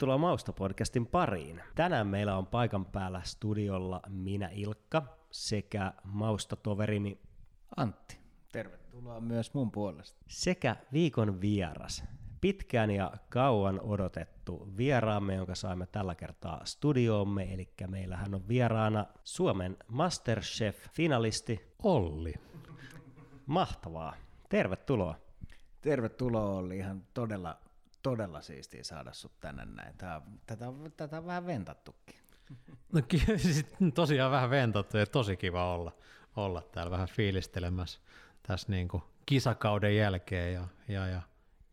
tervetuloa Mausta-podcastin pariin. Tänään meillä on paikan päällä studiolla minä Ilkka sekä Mausta-toverini Antti. Tervetuloa myös mun puolesta. sekä viikon vieras. Pitkään ja kauan odotettu vieraamme, jonka saimme tällä kertaa studioomme, eli meillähän on vieraana Suomen Masterchef-finalisti. Olli. Mahtavaa. Tervetuloa. Tervetuloa oli ihan todella, todella siistiä saada sut tänne näin. Tää, tätä, tätä on vähän ventattukin. No ky- siis tosiaan vähän ventattu ja tosi kiva olla, olla täällä vähän fiilistelemässä tässä niin kuin kisakauden jälkeen ja, ja, ja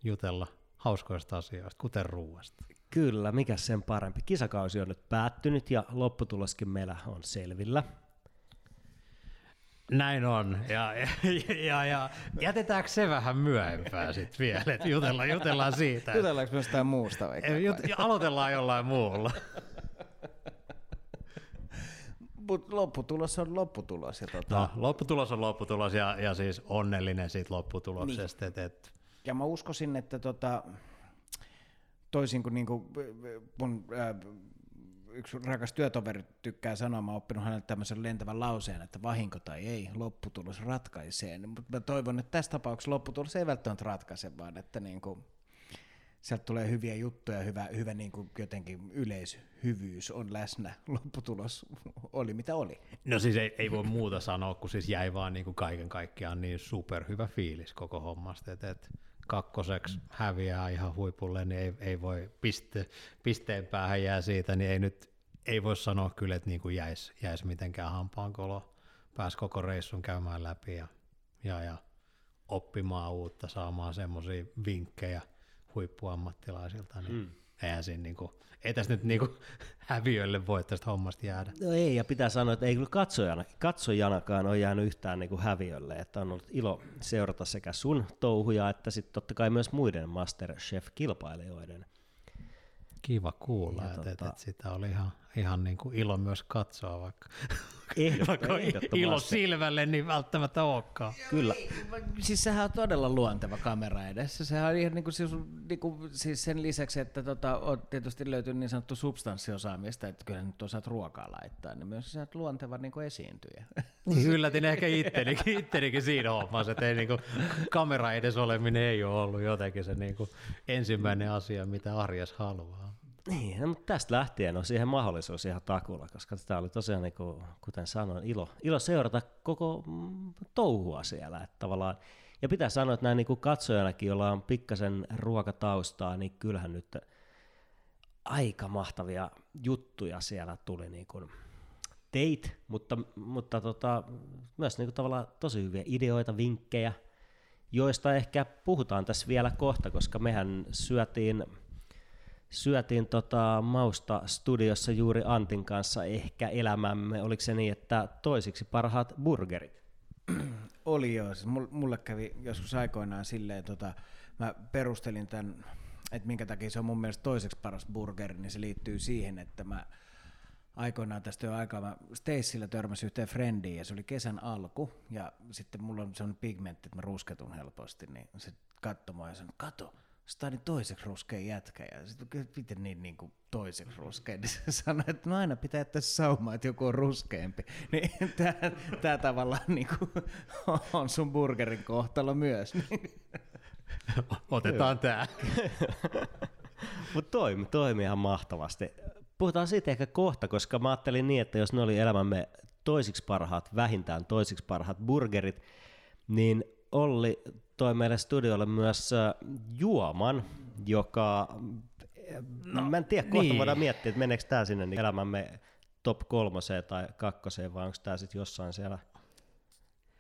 jutella hauskoista asioista, kuten ruuasta. Kyllä, mikä sen parempi. Kisakausi on nyt päättynyt ja lopputuloskin meillä on selvillä. Näin on, ja, ja, ja, ja jätetäänkö se vähän myöhempään sitten vielä, että jutellaan, jutellaan siitä. Jutellaanko myös jostain muusta vaikka? Jut, aloitellaan jollain muulla. Mut lopputulos on lopputulos. Ja, tota, No, lopputulos on lopputulos ja, ja siis onnellinen siitä lopputuloksesta. Niin. Et, et, ja mä uskoisin, että tota, toisin kuin niinku mun ää, yksi rakas työtoveri tykkää sanoa, mä oon oppinut häneltä tämmöisen lentävän lauseen, että vahinko tai ei, lopputulos ratkaisee. Mutta mä toivon, että tässä tapauksessa lopputulos ei välttämättä ratkaise, vaan että niinku, sieltä tulee hyviä juttuja, hyvä, hyvä niinku jotenkin yleishyvyys on läsnä. Lopputulos oli mitä oli. No siis ei, ei voi muuta sanoa, kun siis jäi vaan niin kuin kaiken kaikkiaan niin superhyvä fiilis koko hommasta, että et kakkoseksi häviää ihan huipulle, niin ei, ei voi piste, pisteen päähän jää siitä, niin ei nyt ei voi sanoa kyllä, että niin kuin jäisi, jäisi mitenkään hampaan kolo. Pääsi koko reissun käymään läpi ja, ja, ja oppimaan uutta, saamaan semmoisia vinkkejä huippuammattilaisilta, niin mm. eihän siinä niinku, ei tässä nyt niinku häviöille voi tästä hommasta jäädä. No ei, ja pitää sanoa, että ei kyllä katsojana, katsojanakaan ole jäänyt yhtään niin kuin häviölle, että on ollut ilo seurata sekä sun touhuja, että sitten totta kai myös muiden Masterchef-kilpailijoiden. Kiva kuulla, Ja että tota- tota... et, et sitä oli ihan, ihan niin kuin ilo myös katsoa, vaikka, vaikka ilo silmälle, niin välttämättä olekaan. Kyllä, Siis sehän on todella luonteva kamera edessä. Sehän on ihan niin kuin, siis, niin kuin, siis sen lisäksi, että tota, on tietysti löytynyt niin sanottu substanssiosaamista, että kyllä nyt osaat ruokaa laittaa, niin myös sä oot luonteva niin kuin esiintyjä. Niin yllätin ehkä ittenikin, ittenikin siinä hommassa, että ei niin kuin, kamera edes oleminen ei ole ollut jotenkin se niin kuin, ensimmäinen asia, mitä arjes haluaa. Niin, no, mutta tästä lähtien on siihen mahdollisuus ihan takulla, koska tämä oli tosiaan, niin kuin, kuten sanoin, ilo, ilo seurata koko mm, touhua siellä. Että tavallaan, ja pitää sanoa, että näin niin katsojanakin, jolla on pikkasen ruokataustaa, niin kyllähän nyt aika mahtavia juttuja siellä tuli niin kuin teit, mutta, mutta tota, myös niin kuin tavallaan tosi hyviä ideoita, vinkkejä, joista ehkä puhutaan tässä vielä kohta, koska mehän syötiin, syötiin tota Mausta studiossa juuri Antin kanssa ehkä elämämme, oliko se niin, että toisiksi parhaat burgerit? Oli joo, siis mul- mulle kävi joskus aikoinaan silleen, tota, mä perustelin tämän, että minkä takia se on mun mielestä toiseksi paras burgeri, niin se liittyy siihen, että mä aikoinaan tästä jo aikaa, mä Stacella törmäsin yhteen friendiin ja se oli kesän alku. Ja sitten mulla on sellainen pigmentti, että mä rusketun helposti, niin se katsoi mua ja sanoi, kato, sä oot toiseksi ruskein jätkä ja sitten miten niin, niin kuin toiseksi ruskein, niin se sanoi, että no aina pitää jättää saumaa, että joku on ruskeampi. Niin tämä, tämä tavallaan niin kuin on sun burgerin kohtalo myös. Niin. Otetaan tämä. Mutta toimi, toimi ihan mahtavasti. Puhutaan siitä ehkä kohta, koska mä ajattelin niin, että jos ne oli elämämme toisiksi parhaat, vähintään toisiksi parhaat burgerit, niin Olli toi meille studiolle myös juoman, joka, no, mä en tiedä, kohta niin. niin. voidaan miettiä, että meneekö tämä sinne niin elämämme top kolmoseen tai kakkoseen, vai onko tämä sitten jossain siellä,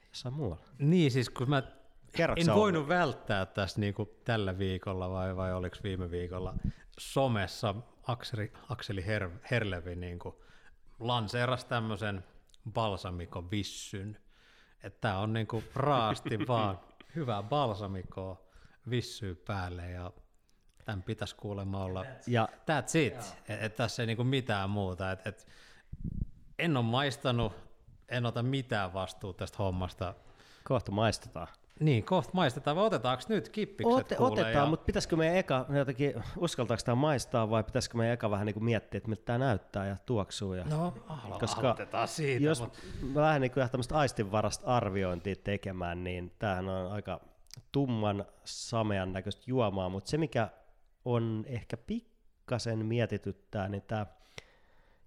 jossain muualla. Niin siis kun mä Kerroks en voinut välttää tässä niinku tällä viikolla vai, vai oliko viime viikolla somessa Akseli, Akseli Her, Herlevi niinku lanseerasi tämmöisen balsamikon vissyn. Että tää on niinku raasti vaan hyvää balsamikoa vissyy päälle ja tämän pitäisi kuulemma olla Ja that's it. Et, et tässä ei niinku mitään muuta. Et, et, en ole maistanut, en ota mitään vastuuta tästä hommasta. Kohta maistetaan. Niin, kohta maistetaan, vai otetaanko nyt kippikset Ote, otetaan, ja... mutta pitäisikö meidän eka jotenkin, uskaltaako tämä maistaa vai pitäisikö meidän eka vähän niin kuin miettiä, että miltä tämä näyttää ja tuoksuu. Ja, No, koska aloitetaan siitä. jos mut- mä lähden niin kuin tämmöistä aistinvarasta arviointia tekemään, niin tämähän on aika tumman samean näköistä juomaa, mutta se mikä on ehkä pikkasen mietityttää, niin tämä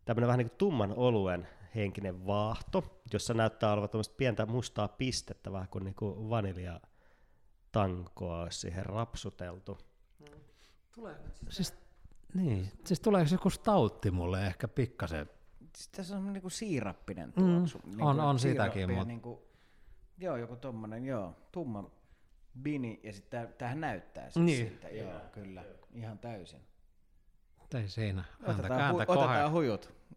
tämmöinen vähän niin kuin tumman oluen henkinen vaahto, jossa näyttää olevan tämmöistä pientä mustaa pistettä, vähän kuin, niin kuin vanilja tankoa olisi siihen rapsuteltu. Siis, niin, siis tuleeko se joku stautti mulle ehkä pikkasen? Siis tässä on niinku siirappinen Mm, tuoksu. niinku, on- on sitäkin, siirappia mut- Niinku, joo, joku tommonen, joo, tumma bini, ja sitten tämähän näyttää siis Niin. siltä, joo, kyllä, ihan täysin. Ei siinä. Häntä Otetaan, hu- kääntä otetaan kohe.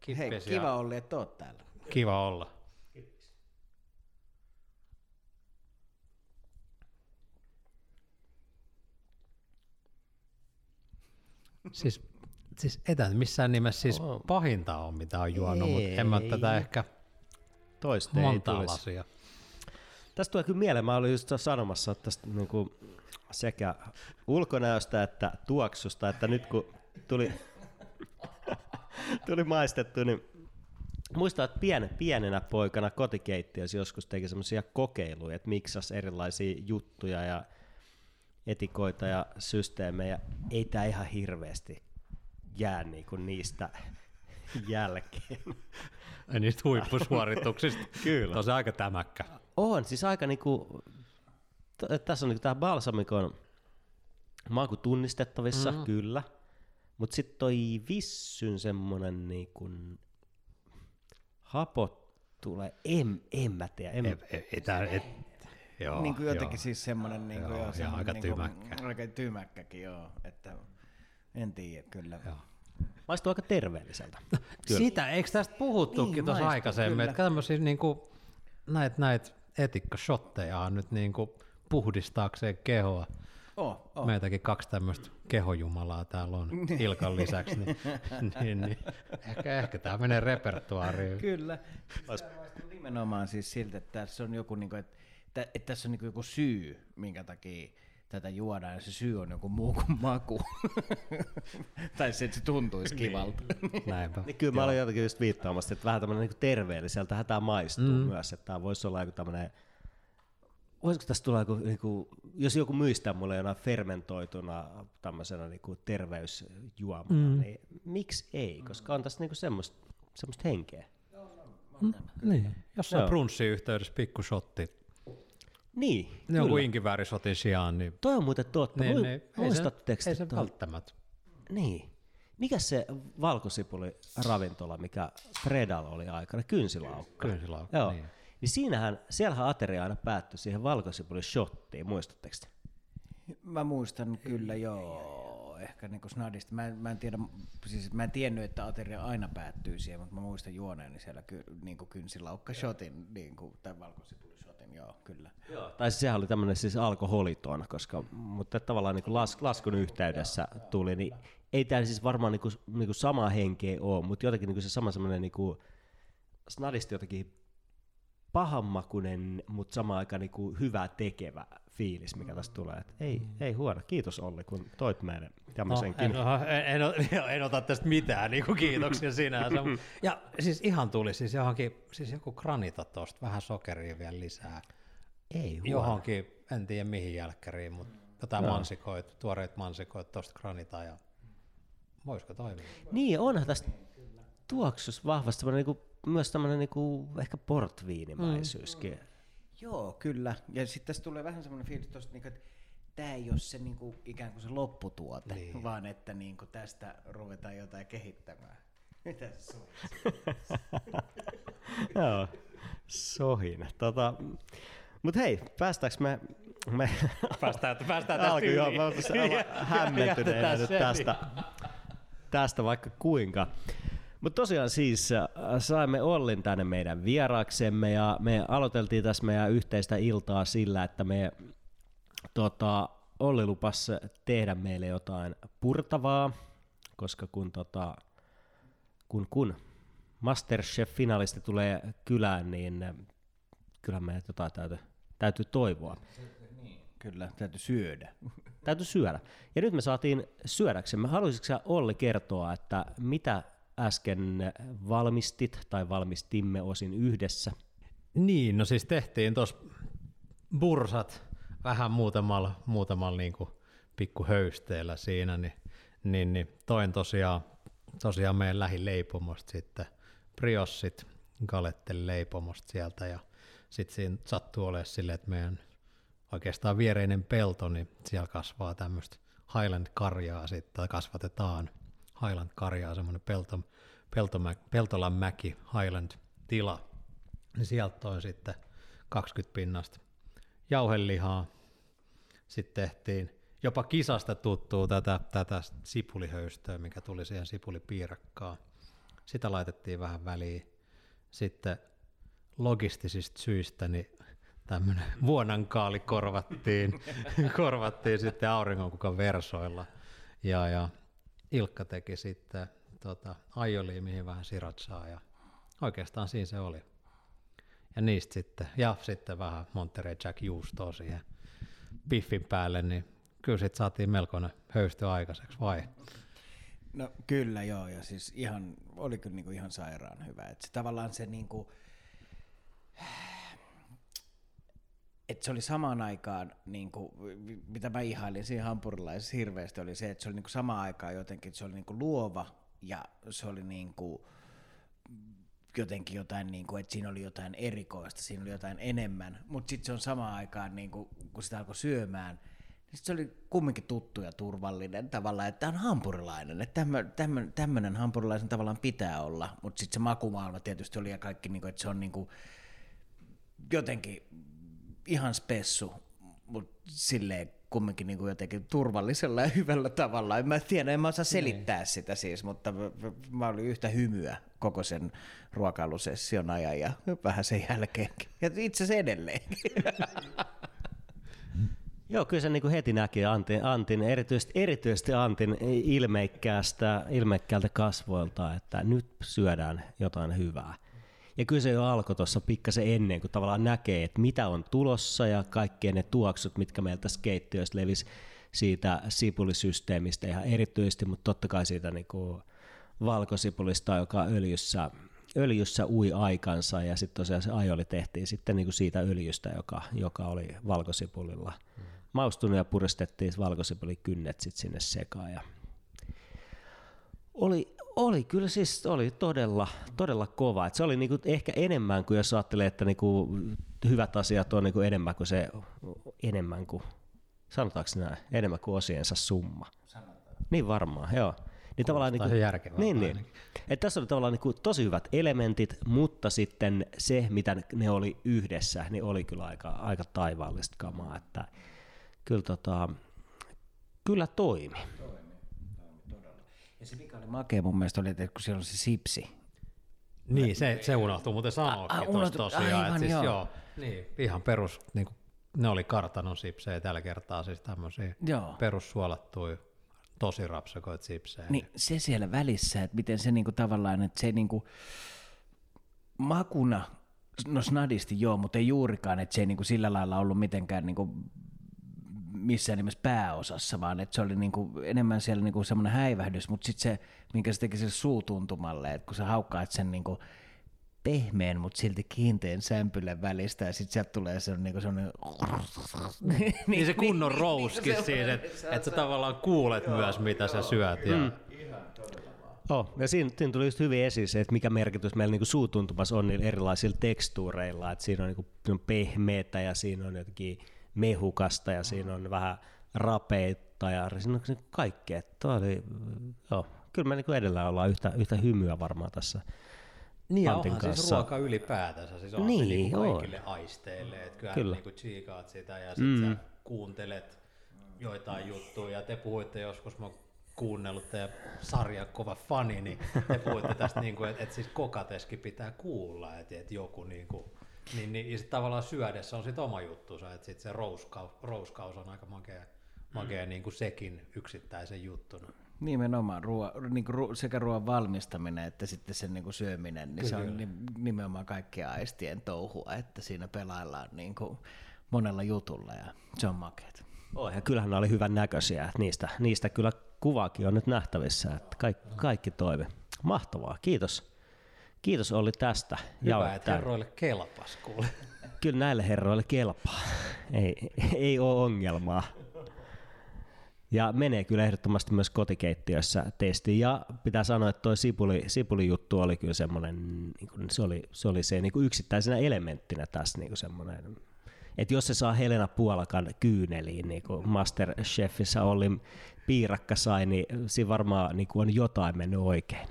Hujut. Hei, Kippis ja- kiva Olli, että oot täällä. Kiva olla. Siis, siis ei tämä missään nimessä siis Oo. pahinta on, mitä on juonut, mutta en mä Ei. tätä ehkä Toista ei monta tulisi. lasia. Tästä tulee kyllä mieleen, mä olin just sanomassa että tästä niin kuin sekä ulkonäöstä että tuoksusta, että nyt kun tuli, tuli maistettu, niin muistan, että pien, pienenä poikana kotikeittiössä joskus teki semmoisia kokeiluja, että miksas erilaisia juttuja ja etikoita ja systeemejä. Ei tämä ihan hirveästi jää niin kuin niistä jälkeen. Ei niistä huippusuorituksista. Kyllä. Tosi aika tämäkkä. On, siis aika niinku, t- tässä on niinku tää balsamikon maku tunnistettavissa, mm. kyllä. Mutta sitten toi vissyn semmonen niinku hapot tulee, en, en mä tiedä. En, Ei, ei, ei tää, et, joo, niin kuin jotenkin joo. siis semmoinen niin kuin, Joo, joo, semmonen, aika niin kuin, tymäkkä. Aika tymäkkäkin, joo. Että en tiedä, kyllä. Joo. maistuu aika terveelliseltä. Sitä, eikö tästä puhuttukin Niin, niin, tuossa aikaisemmin, kyllä. että tämmöisiä niinku, näitä näit etikkashotteja on nyt niinku puhdistaakseen kehoa. Oh, oh. Meitäkin kaksi tämmöistä kehojumalaa täällä on Ilkan lisäksi, niin, niin, niin ehkä, ehkä tämä menee repertuaariin. Kyllä. Maistuu nimenomaan siis siltä, että tässä on joku, niin kuin, että, että, tässä on niin joku syy, minkä takia tätä juodaan, ja se syy on joku muu kuin maku. tai se, että se tuntuisi kivalta. Näinpä. Niin kyllä mä olin jotenkin just viittaamassa, että vähän tämmöinen niinku terveelliseltähän tämä maistuu mm. myös, että tämä voisi olla joku tämmöinen Voisiko tästä tulla joku, niinku, jos joku myistää mulle jonain fermentoituna tämmöisenä niinku terveysjuomana, mm. niin miksi ei? Koska on tässä niinku semmoista, semmoista henkeä. Niin. Jossain Joo. brunssiyhteydessä pikku shotti. Niin, Ne on kyllä. kuin inkiväärisotin sijaan, niin, Toi on muuten totta. niin, Mu- niin ei se, Muistatteko ei se toi? välttämättä. Niin. Mikä se valkosipuli ravintola, mikä Fredalla oli aikana, kynsilaukka? Kynsilaukka, Joo. niin. Niin siinähän, siellähän ateria aina päättyi siihen valkosipulin shottiin, muistatteko te? Mä muistan kyllä joo, ehkä niin snadista. Mä mä en tiedä, siis mä en tiennyt, että ateria aina päättyy siihen, mutta mä muistan juoneeni siellä ky, niin kynsilaukka shotin, niin kuin, tai valkosipulishotin, joo, kyllä. Joo. Tai siis sehän oli tämmöinen siis alkoholiton, koska, mutta tavallaan niin las, laskun yhteydessä tuli, niin ei tämä siis varmaan niin kuin, niin kuin sama henkeä ole, mutta jotenkin niin kuin se sama semmoinen niin kuin, snadisti jotenkin pahanmakunen, mutta samaan aikaan niin kuin hyvä tekevä fiilis, mikä tästä tulee. Et ei, ei huono. Kiitos Olli, kun toit meille No, tämmöisenkin. en, en, en, ota- en, ota tästä mitään, niin kuin kiitoksia sinänsä. Ja siis ihan tuli siis johonkin, siis joku granita tosta, vähän sokeria vielä lisää. ei huono. Johonkin, en tiedä mihin jälkkäriin, mutta jotain mansikoita, tuoreita mansikoita tosta granita ja voisiko toimia? Niin, onhan tästä tuoksus vahvasti semmoinen niin myös tämmöinen niin kuin, ehkä portviinimäisyyskin. Joo, kyllä. Ja sitten tässä tulee vähän semmoinen fiilis tosta, niin että tämä ei ole se niin kuin, ikään kuin se lopputuote, niin. vaan että niin kuin, tästä ruvetaan jotain kehittämään. Mitä? Joo, sohin. Tota, Mutta hei, päästäänkö me... me Päästään, päästään tästä joo, yli. mä olisin aivan hämmentyneenä nyt tästä, tästä vaikka kuinka. Mutta tosiaan siis äh, saimme Ollin tänne meidän vieraaksemme ja me aloiteltiin tässä meidän yhteistä iltaa sillä, että me tota, Olli lupas tehdä meille jotain purtavaa, koska kun, tota, kun, kun Masterchef-finalisti tulee kylään, niin äh, kyllä meidän jotain täytyy, täytyy toivoa. Kyllä, täytyy syödä. Täytyy syödä. Ja nyt me saatiin syödäksemme. Haluaisitko sä Olli kertoa, että mitä äsken valmistit tai valmistimme osin yhdessä? Niin, no siis tehtiin tuossa bursat vähän muutamalla, muutamalla niin pikkuhöysteellä siinä, niin, niin, niin toin tosiaan, tosiaan meidän lähileipomosta sitten briossit, galettelin leipomosta sieltä ja sitten siinä sattuu olemaan silleen, että meidän oikeastaan viereinen pelto, niin siellä kasvaa tämmöistä Highland-karjaa sitten, kasvatetaan Highland-karjaa, semmoinen pelto, peltomä, Peltolan mäki, Highland-tila, niin sieltä toin sitten 20 pinnasta jauhelihaa, sitten tehtiin jopa kisasta tuttuu tätä, tätä sipulihöystöä, mikä tuli siihen sipulipiirakkaan. Sitä laitettiin vähän väliin. Sitten logistisista syistä niin tämmöinen vuonankaali korvattiin, korvattiin sitten auringonkukan versoilla. Ja, ja Ilkka teki sitten tota, aioliimiin vähän siratsaa ja oikeastaan siinä se oli. Ja niistä sitten, ja sitten vähän Monterey Jack juustoa siihen piffin päälle, niin kyllä sitten saatiin melkoinen höystö aikaiseksi, vai? No kyllä joo, ja siis ihan, oli kyllä niinku ihan sairaan hyvä. että se, tavallaan se niinku, että se oli samaan aikaan, niin kuin, mitä mä ihailin siinä hampurilaisessa hirveästi, oli se, että se oli niin kuin samaan aikaan jotenkin, se oli niin kuin luova ja se oli niin kuin, jotenkin jotain, niin kuin, että siinä oli jotain erikoista, siinä oli jotain enemmän, mutta sitten se on samaan aikaan, niin kuin, kun sitä alkoi syömään, niin se oli kumminkin tuttu ja turvallinen tavallaan, että tämä on hampurilainen, että tämmöinen hampurilaisen tavallaan pitää olla, mutta sitten se makumaailma tietysti oli ja kaikki, niin kuin, että se on niin kuin, jotenkin ihan spessu, mutta silleen kumminkin niin kuin jotenkin turvallisella ja hyvällä tavalla. En mä tiedä, en mä osaa selittää niin. sitä siis, mutta mä olin yhtä hymyä koko sen ruokailusession ajan ja vähän sen jälkeenkin. Ja itse asiassa edelleenkin. Joo, kyllä se niin kuin heti näki Antin, Antin erityisesti, erityisesti Antin ilmeikkäästä, ilmeikkäältä kasvoilta, että nyt syödään jotain hyvää. Ja kyllä se jo alkoi tuossa pikkasen ennen, kun tavallaan näkee, että mitä on tulossa ja kaikki ne tuoksut, mitkä meiltä skeittiöistä levisi siitä sipulisysteemistä ihan erityisesti, mutta totta kai siitä niin kuin valkosipulista, joka öljyssä, öljyssä ui aikansa ja sitten tosiaan se ajoli tehtiin sitten niin kuin siitä öljystä, joka, joka oli valkosipulilla maustunut ja puristettiin valkosipulikynnet sitten sinne sekaan ja oli, oli kyllä siis oli todella, todella kova. Et se oli niinku ehkä enemmän kuin jos ajattelee, että niinku hyvät asiat on niinku enemmän kuin se, enemmän kuin, sanotaanko näin, enemmän kuin osiensa summa. Sanotaan. Niin varmaan, joo. Niin tavallaan niinku, järkevää. Niin, niin. Et tässä oli tavallaan niinku tosi hyvät elementit, mutta sitten se, mitä ne oli yhdessä, niin oli kyllä aika, aika taivaallista kamaa. Että kyllä, tota, kyllä toimi. Ja se mikä oli makea mun mielestä oli, että kun siellä on se sipsi. Niin, se, se unohtuu muuten sanoakin unohtu, tosiaan. Aivan, siis, joo. joo. niin, ihan perus, niin kuin, ne oli kartanon sipsejä tällä kertaa, siis tämmöisiä perussuolattuja tosi rapsakoit sipsejä. Niin se siellä välissä, että miten se niinku tavallaan, että se niinku makuna, no snadisti joo, mutta ei juurikaan, että se ei niinku sillä lailla ollut mitenkään niinku missään nimessä pääosassa, vaan että se oli niinku enemmän siellä niinku semmoinen häivähdys, mutta sitten se, minkä se teki sille suutuntumalle, että kun sä haukkaat sen niinku pehmeän, mutta silti kiinteän sämpylän välistä, ja sitten sieltä tulee se niinku semmoinen... niin, niin se kunnon niin, rouski niin, siis, että et sä tavallaan kuulet joo, myös, mitä joo, sä syöt. Ja... Mm. Oh, ja siinä, siinä tuli just hyvin esiin se, että mikä merkitys meillä niinku suutuntumassa on niillä erilaisilla tekstuureilla, että siinä on niinku pehmeätä ja siinä on jotenkin mehukasta ja siinä on vähän rapeita ja siinä on kaikkea. Tuo oli, joo, kyllä me niin edellä ollaan yhtä, yhtä hymyä varmaan tässä niin Antin onhan siis kanssa. siis ruoka ylipäätänsä, siis on niin, se niin kaikille aisteille, että kyllä, kyllä. Niin tsiikaat sitä ja sitten mm. sä kuuntelet joitain juttuja ja te puhuitte joskus, mä kuunnellut teidän sarjan kova fani, niin te puhuitte tästä, niin kuin, että, että siis kokateskin pitää kuulla, että, että joku niin kuin, niin, niin ja sitten tavallaan syödessä on sitten oma juttunsa, että sitten se rouskaus, rouskaus on aika makea, makea mm. niin kuin sekin yksittäisen juttuna. Nimenomaan ruo, niin kuin sekä ruoan valmistaminen että sitten sen niin kuin syöminen, niin Kyllä. se on nimenomaan kaikkia aistien touhua, että siinä pelaillaan niin kuin monella jutulla ja se on makeet. Oh, ja kyllähän ne oli hyvän näköisiä. Niistä, niistä kyllä kuvaakin on nyt nähtävissä, että kaikki, kaikki toimi. Mahtavaa, kiitos. Kiitos Olli tästä. Hyvä, että herroille kelpas kuule. Kyllä näille herroille kelpaa. Ei, ei ole ongelmaa. Ja menee kyllä ehdottomasti myös kotikeittiössä testiin. Ja pitää sanoa, että tuo sipuli, sipuli juttu oli kyllä semmoinen, niin kuin, se oli se, oli se niin kuin yksittäisenä elementtinä tässä niin kuin semmoinen, että jos se saa Helena Puolakan kyyneliin, niin kuin Masterchefissä oli piirakka sai, niin siinä varmaan niin kuin on jotain mennyt oikein.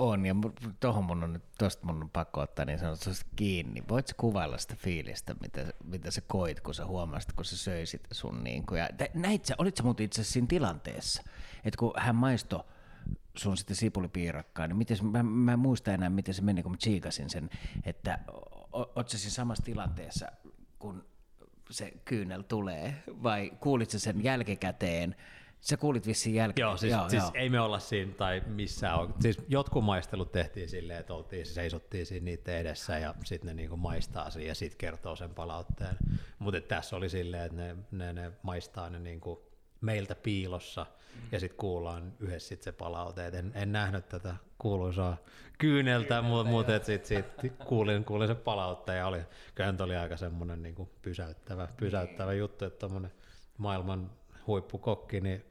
On, ja tuohon mun on nyt, tosta mun on pakko ottaa niin sanotusti kiinni. Voitko kuvailla sitä fiilistä, mitä, mitä sä koit, kun sä huomasit, kun sä söisit sun niin kuin, ja näit sä, olit sä muuten itse siinä tilanteessa, että kun hän maistoi sun sitten sipulipiirakkaa, niin miten, mä, mä en muista enää, miten se meni, kun mä tsiikasin sen, että oot sä siinä samassa tilanteessa, kun se kyynel tulee, vai kuulit sä sen jälkikäteen, Sä kuulit vissiin jälkeen. Joo, siis, joo, siis joo. ei me olla siinä tai missään. On. Siis jotkut maistelut tehtiin silleen, että oltiin, seisottiin siinä niiden edessä ja sitten ne niinku maistaa siinä ja sitten kertoo sen palautteen. Mutta tässä oli silleen, että ne, ne, ne maistaa ne niinku meiltä piilossa ja sitten kuullaan yhdessä sit se palaute. Et en, en nähnyt tätä kuuluisaa kyyneltä, mutta mut, sitten sit kuulin, kuulin sen palautteen ja oli, kyllä oli aika semmoinen niinku pysäyttävä, pysäyttävä juttu, että maailman huippukokki, niin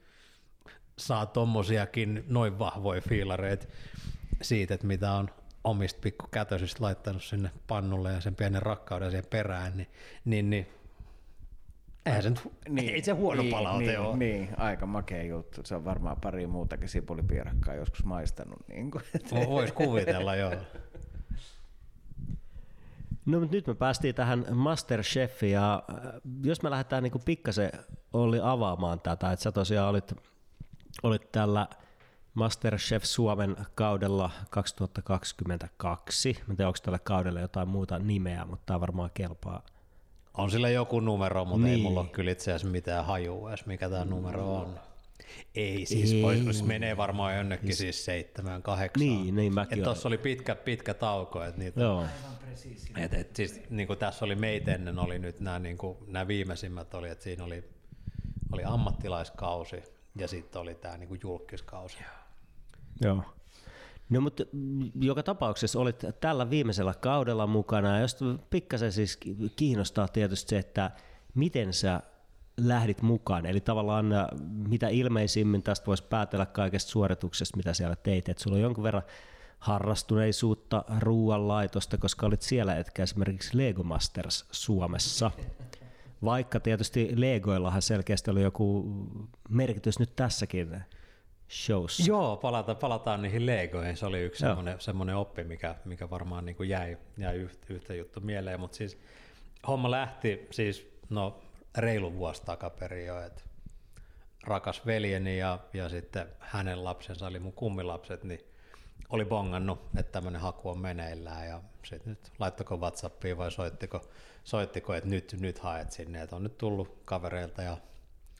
saa tommosiakin noin vahvoja fiilareita siitä, että mitä on omista pikkukätöisistä laittanut sinne pannulle ja sen pienen rakkauden siihen perään, niin, niin, niin Eihän se, niin, ei se huono niin, palaute niin, ole. Niin, aika makea juttu. Se on varmaan pari muutakin sipulipiirakkaa joskus maistanut. Niin kuin, Voisi kuvitella, joo. No mutta nyt me päästiin tähän Masterchefiin ja äh, jos me lähdetään niin pikkasen Olli avaamaan tätä, että sä tosiaan olit olit tällä Masterchef Suomen kaudella 2022. Mä en tiedä, onko tällä kaudella jotain muuta nimeä, mutta tämä varmaan kelpaa. On sillä joku numero, mutta niin. ei mulla ole kyllä itse asiassa mitään hajua edes, mikä tämä numero on. Ei, siis ei. Vois, menee varmaan jonnekin siis, siis seitsemän, kahdeksan. Niin, niin mäkin Tuossa oli pitkä, pitkä tauko. Et niitä, Joo. Et, et, siis, niin kuin tässä oli meitä ennen, oli nyt nämä, niin kuin, nämä viimeisimmät oli, että siinä oli, oli ammattilaiskausi, ja sitten oli tämä niinku julkiskausi. Joo. No mutta joka tapauksessa olit tällä viimeisellä kaudella mukana, ja jos pikkasen siis kiinnostaa tietysti se, että miten sä lähdit mukaan, eli tavallaan äh, mitä ilmeisimmin tästä voisi päätellä kaikesta suorituksesta, mitä siellä teit, että sulla on jonkun verran harrastuneisuutta ruoanlaitosta, koska olit siellä, etkä esimerkiksi Lego Masters Suomessa. Vaikka tietysti Legoillahan selkeästi oli joku merkitys nyt tässäkin showssa. Joo, palataan, palataan niihin Legoihin. Se oli yksi semmoinen, semmoinen oppi, mikä, mikä varmaan niin kuin jäi, jäi yhtä, yhtä juttu mieleen. Mutta siis homma lähti siis no, reilu vuosi takaperin jo, että rakas veljeni ja, ja sitten hänen lapsensa, eli mun kummilapset, niin oli bongannut, että tämmöinen haku on meneillään ja sitten nyt laittako Whatsappiin vai soittiko, soittiko että nyt, nyt haet sinne, että on nyt tullut kavereilta ja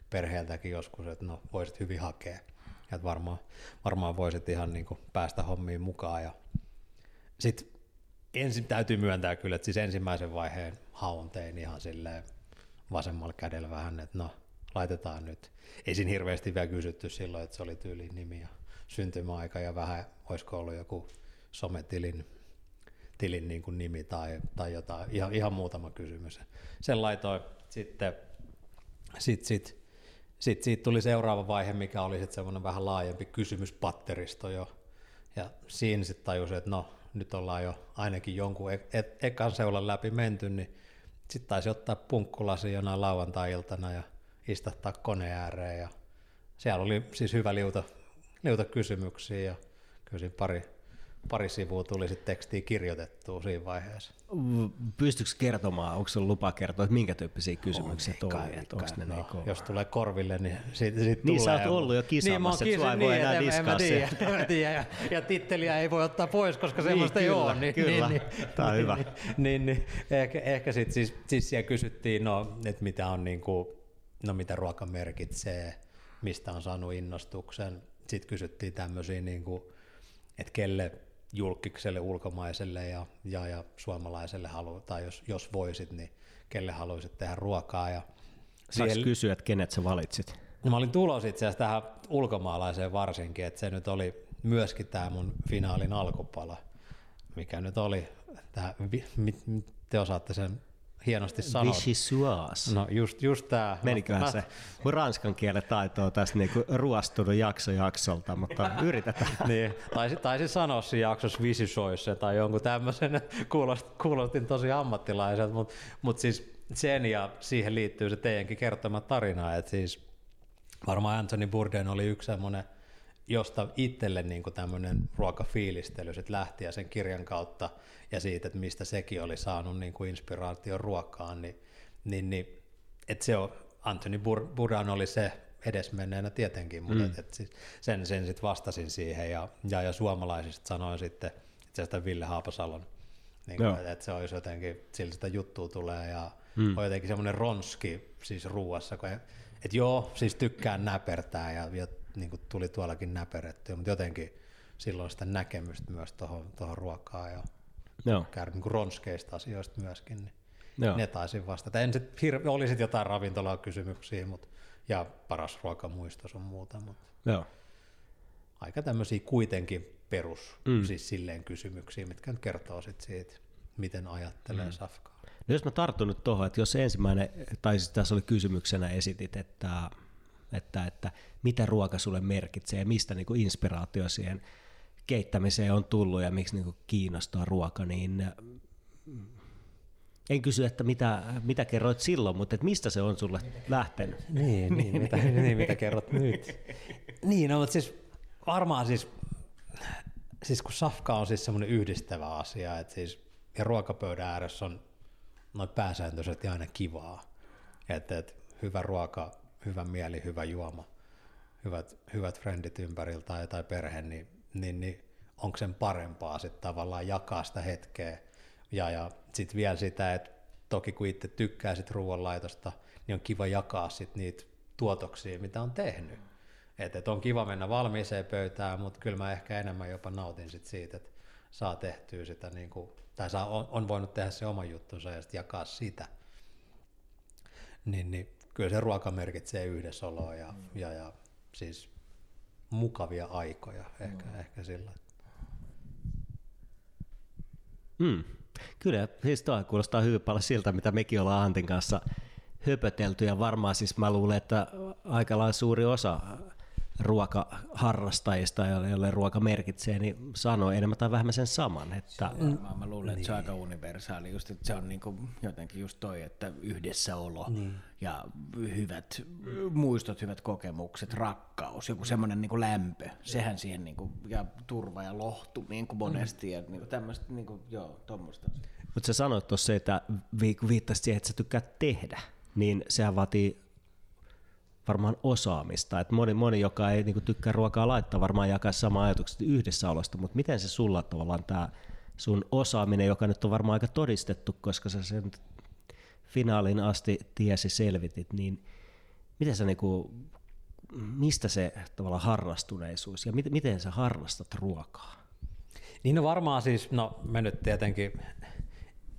perheeltäkin joskus, että no voisit hyvin hakea. Ja että varmaan, varmaan voisit ihan niin kuin päästä hommiin mukaan. Ja sitten ensin täytyy myöntää kyllä, että siis ensimmäisen vaiheen haun tein ihan silleen vasemmalla kädellä vähän, että no laitetaan nyt. Ei siinä hirveästi vielä kysytty silloin, että se oli tyyliin nimi ja syntymäaika ja vähän olisiko ollut joku sometilin tilin niin kuin nimi tai, tai jotain, ihan, ihan muutama kysymys. Sen laitoin sitten, sit, sit, sit, siitä tuli seuraava vaihe, mikä oli sitten semmoinen vähän laajempi kysymyspatteristo jo, ja siinä sitten tajusin, että no, nyt ollaan jo ainakin jonkun e- e- ekan seulan läpi menty, niin sitten taisi ottaa punkkulasi jonain lauantai-iltana ja istahtaa koneen ääreen, ja siellä oli siis hyvä liuta, liuta kysymyksiä, ja kyllä pari, pari sivua tuli sitten tekstiä kirjoitettua siinä vaiheessa. Pystyykö kertomaan, onko se lupa kertoa, että minkä tyyppisiä kysymyksiä on, oli? Että onko ne no, niinku... Jos tulee korville, niin siitä sit niin, tulee. sä oot ollut jo kisaamassa, niin, että voi niin, enää diskaa ja, ja titteliä ei voi ottaa pois, koska niin, semmoista ei ole. Niin, kyllä, niin, tämä on niin, hyvä. Niin, niin, niin, ehkä, ehkä sitten siis, siis siellä kysyttiin, no, että mitä on niin kuin, no mitä ruoka merkitsee, mistä on saanut innostuksen. Sitten kysyttiin tämmöisiä, niin kuin, että kelle julkikselle ulkomaiselle ja, ja, ja suomalaiselle halu, tai jos, jos voisit, niin kelle haluaisit tehdä ruokaa. Ja Saanko siihen... kysyä, että kenet sä valitsit? Mä olin tulos itse asiassa tähän ulkomaalaiseen varsinkin, että se nyt oli myöskin tämä mun finaalin alkupala, mikä nyt oli, tää, te osaatte sen hienosti. Vichyssoise. No just, just tämä. Meniköhän se? Mun ranskan kielen taito on tässä niinku ruostunut jakso jaksolta, mutta yritetään. niin, taisin, taisin sanoa siinä jaksossa vichyssoise tai jonkun tämmöisen, kuulost, kuulostin tosi ammattilaiselta, mutta mut siis sen ja siihen liittyy se teidänkin kertoma tarina, että siis varmaan Anthony Bourdain oli yksi semmoinen, josta itselle niin tämmöinen ruokafiilistely sit lähti ja sen kirjan kautta ja siitä, että mistä sekin oli saanut niin kuin inspiraation ruokaan, niin, niin, niin että se on, Anthony Bourdain oli se edesmenneenä tietenkin, mutta mm. et, et siis sen, sen sitten vastasin siihen ja, ja, ja suomalaisista sanoin sitten itse asiassa Ville Haapasalon, niin kuin, että et se olisi jotenkin, sillä sitä juttua tulee ja mm. on jotenkin semmoinen ronski siis ruuassa, kun et joo, siis tykkään näpertää ja, ja niin kuin tuli tuollakin näperettyä, mutta jotenkin silloin sitä näkemystä myös tuohon ruokaan ja Joo. käydä niin ronskeista asioista myöskin, niin Joo. ne taisin vastata. En sit hirve, oli sitten jotain ravintolaa kysymyksiä, mutta, ja paras ruokamuisto on muuta, mutta Joo. aika tämmöisiä kuitenkin perus mm. siis silleen kysymyksiä, mitkä nyt kertoo sit siitä, miten ajattelee mm. safkaa. No jos mä tartun nyt tuohon, että jos ensimmäinen, tai siis tässä oli kysymyksenä esitit, että, että, että mitä ruoka sulle merkitsee ja mistä niin inspiraatio siihen keittämiseen on tullut ja miksi niin kuin kiinnostaa ruoka, niin mm, en kysy, että mitä, mitä kerroit silloin, mutta että mistä se on sulle lähtenyt? Niin, niin, mitä, niin mitä kerrot nyt? Niin, no, mutta siis varmaan siis, siis kun safka on siis semmoinen yhdistävä asia, että siis ja ruokapöydän ääressä on noin pääsääntöisesti aina kivaa. Että et, hyvä ruoka, hyvä mieli, hyvä juoma, hyvät, hyvät frendit ympäriltä tai, tai perhe, niin, niin, niin onko sen parempaa sitten tavallaan jakaa sitä hetkeä. Ja, ja sitten vielä sitä, että toki kun itse tykkää sit ruoanlaitosta, niin on kiva jakaa sit niitä tuotoksia, mitä on tehnyt. Et, et on kiva mennä valmiiseen pöytään, mutta kyllä mä ehkä enemmän jopa nautin sit siitä, että saa tehtyä sitä niin kuin tai saa, on, on voinut tehdä se oma juttunsa ja sitten jakaa sitä, niin, niin kyllä se ruoka merkitsee yhdessäoloa ja, mm. ja, ja siis mukavia aikoja ehkä, mm. ehkä sillä. Mm. Kyllä, siis tuo kuulostaa hyvin paljon siltä, mitä mekin ollaan Antin kanssa höpötelty ja varmaan siis mä luulen, että aika lailla suuri osa ruokaharrastajista, joille ruoka merkitsee, niin sanoo enemmän tai vähemmän sen saman. Että, se on, mä luulen, että niin. se on aika universaali, just, että se on niin kuin jotenkin just toi, että yhdessäolo niin. ja hyvät muistot, hyvät kokemukset, rakkaus, joku semmoinen niin kuin lämpö, sehän siihen, niin kuin, ja turva ja lohtu niin kuin monesti, mm. ja niin kuin tämmöistä, niin kuin, joo, tuommoista. Mutta sä sanoit tuossa, että viittasit siihen, että sä tykkäät tehdä, niin sehän vaatii varmaan osaamista. Et moni, moni, joka ei niinku tykkää ruokaa laittaa, varmaan jakaa samaa ajatukset yhdessäolosta, mutta miten se sulla tavallaan tämä sun osaaminen, joka nyt on varmaan aika todistettu, koska sä sen finaalin asti tiesi selvitit, niin miten sä niinku, mistä se tavallaan harrastuneisuus ja miten, miten sä harrastat ruokaa? Niin no varmaan siis, no me nyt tietenkin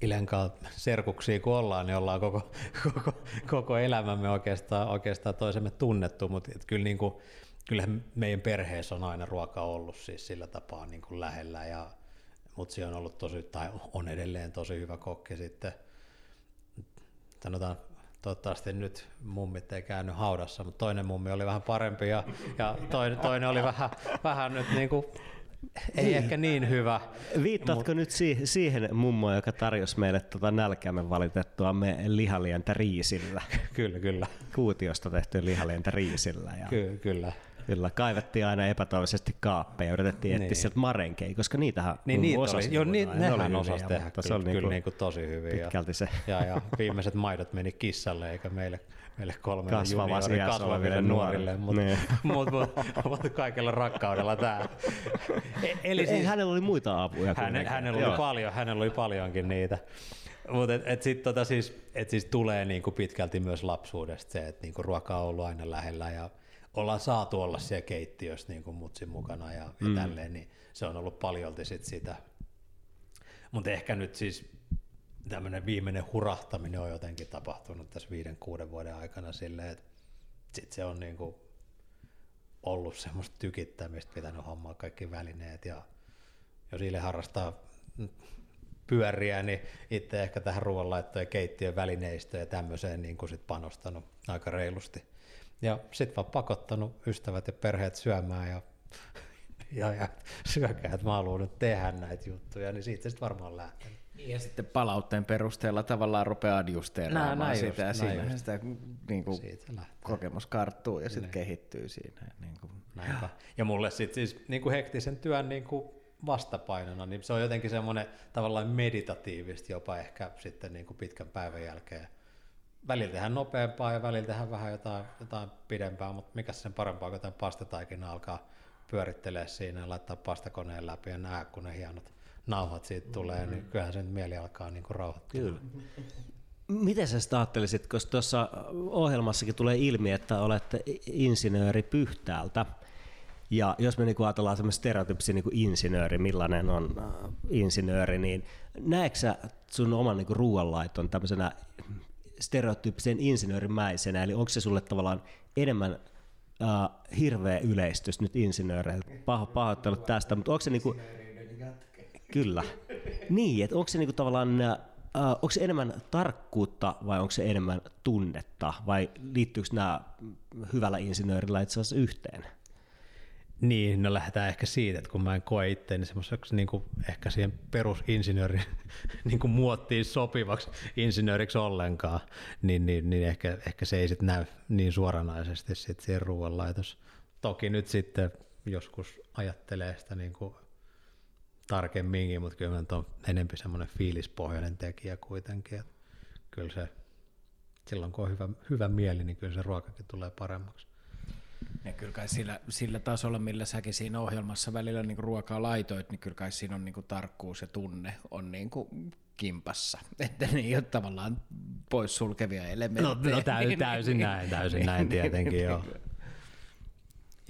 Ilenkaan serkuksia kun ollaan, niin ollaan koko, koko, koko elämämme oikeastaan, oikeastaan toisemme tunnettu, mutta et kyllä niin kuin, kyllähän meidän perheessä on aina ruoka ollut siis sillä tapaa niin kuin lähellä, ja mutsi on ollut tosi, tai on edelleen tosi hyvä kokki sitten, sanotaan toivottavasti nyt mummit ei käynyt haudassa, mutta toinen mummi oli vähän parempi ja, ja toinen, toinen oli vähän, vähän nyt niin kuin ei niin. ehkä niin hyvä. Viittaatko mut... nyt si- siihen mummoon, joka tarjosi meille tuota nälkäämme valitettua me lihalientä riisillä? kyllä, kyllä. Kuutiosta tehty lihalientä riisillä. Ja... Kyllä, kyllä. Kyllä, kaivettiin aina epätoivoisesti kaappeja ja yritettiin etsiä niin. sieltä marenkeja, koska niitähän niin, niitä oli. Joo, ni, nehän osasi tehdä mutta se oli kyllä, niin kuin, tosi hyvin. Pitkälti se. Ja, ja viimeiset maidot meni kissalle eikä meille meille kolmelle juniori kasvaville nuorille, mutta niin. mut, mut, mut, kaikella rakkaudella tämä. E, eli siis, hänellä oli muita apuja. Häne, hänellä oli paljon, hänellä oli paljonkin niitä. Mutta et, et sit tota siis, et siis tulee niinku pitkälti myös lapsuudesta se, että niinku ruoka on ollut aina lähellä ja ollaan saatu olla siellä keittiössä niinku mutsin mukana ja, mm. ja tälleen, niin se on ollut paljolti sit sitä. Mutta ehkä nyt siis tämmöinen viimeinen hurahtaminen on jotenkin tapahtunut tässä viiden, kuuden vuoden aikana silleen, että sit se on niin kuin ollut semmoista tykittämistä, pitänyt hommaa kaikki välineet ja jos Ile harrastaa pyöriä, niin itse ehkä tähän ruoanlaittoon ja keittiön välineistöön ja tämmöiseen niin kuin sit panostanut aika reilusti. Ja sitten vaan pakottanut ystävät ja perheet syömään ja, ja, ja syökää, että mä haluan nyt tehdä näitä juttuja, niin siitä se sitten varmaan lähtenyt. Ja sitten palautteen perusteella tavallaan rupeaa adjusteeraamaan Näin- näin sitä, just, ja näin just. sitä niin kuin, kokemus karttuu ja sitten Niin. kehittyy siinä. Niin kuin. Näinpä. Ja mulle sitten siis niin kuin hektisen työn niin kuin vastapainona, niin se on jotenkin semmoinen tavallaan meditatiivisesti jopa ehkä sitten niin kuin pitkän päivän jälkeen. Välillä tehdään nopeampaa ja välillä tehdään vähän jotain, jotain pidempää, mutta mikä sen parempaa, kun jotain pastataikina alkaa pyörittelee siinä ja laittaa pastakoneen läpi ja nähdä, kun ne hienot nauhat siitä tulee, niin kyllähän sen mieli alkaa niin kuin rauhoittua. Kyllä. Miten sä sitä ajattelisit, koska tuossa ohjelmassakin tulee ilmi, että olette insinööri Pyhtäältä. Ja jos me niinku ajatellaan semmoinen stereotypsi niinku insinööri, millainen on äh, insinööri, niin näetkö sä sun oman niinku ruoanlaiton tämmöisenä stereotyyppisen insinöörimäisenä, eli onko se sulle tavallaan enemmän äh, hirveä yleistys nyt insinööreiltä, Paho, pahoittelut tästä, mutta onko se niinku, Kyllä. Niin, että onko se niinku tavallaan, äh, onko se enemmän tarkkuutta vai onko se enemmän tunnetta vai liittyykö nämä hyvällä insinöörillä itse asiassa yhteen? Niin, no lähdetään ehkä siitä, että kun mä en koe itseäni semmoiseksi niin kuin ehkä siihen perusinsinöörin niin kuin muottiin sopivaksi insinööriksi ollenkaan, niin, niin, niin ehkä, ehkä se ei sitten näy niin suoranaisesti sit siihen ruoanlaitos. Toki nyt sitten joskus ajattelee sitä niin kuin tarkemminkin, mutta kyllä on enempi semmoinen fiilispohjainen tekijä kuitenkin. Että kyllä se, silloin kun on hyvä, hyvä mieli, niin kyllä se ruokakin tulee paremmaksi. Ja kyllä kai sillä, sillä tasolla, millä säkin siinä ohjelmassa välillä niin ruokaa laitoit, niin kyllä kai siinä on niin kuin tarkkuus ja tunne on niin kuin kimpassa. Että ne ei ole tavallaan poissulkevia No, elementtejä. no täysin, täysin näin, täysin näin tietenkin joo.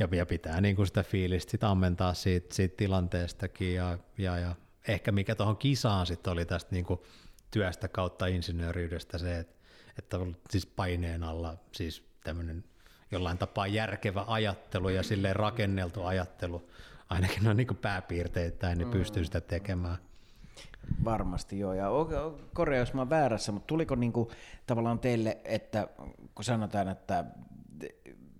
Ja, ja pitää niin kuin sitä fiilistä sit ammentaa siitä, siitä tilanteestakin ja, ja, ja ehkä mikä tuohon kisaan sitten oli tästä niin kuin työstä kautta insinööriydestä se, että, että on siis paineen alla siis tämmöinen jollain tapaa järkevä ajattelu ja silleen rakenneltu ajattelu, ainakin noin niin kuin pääpiirteittäin, niin pystyy sitä tekemään. Varmasti joo, ja korjaa jos mä oon väärässä, mutta tuliko niinku tavallaan teille, että kun sanotaan, että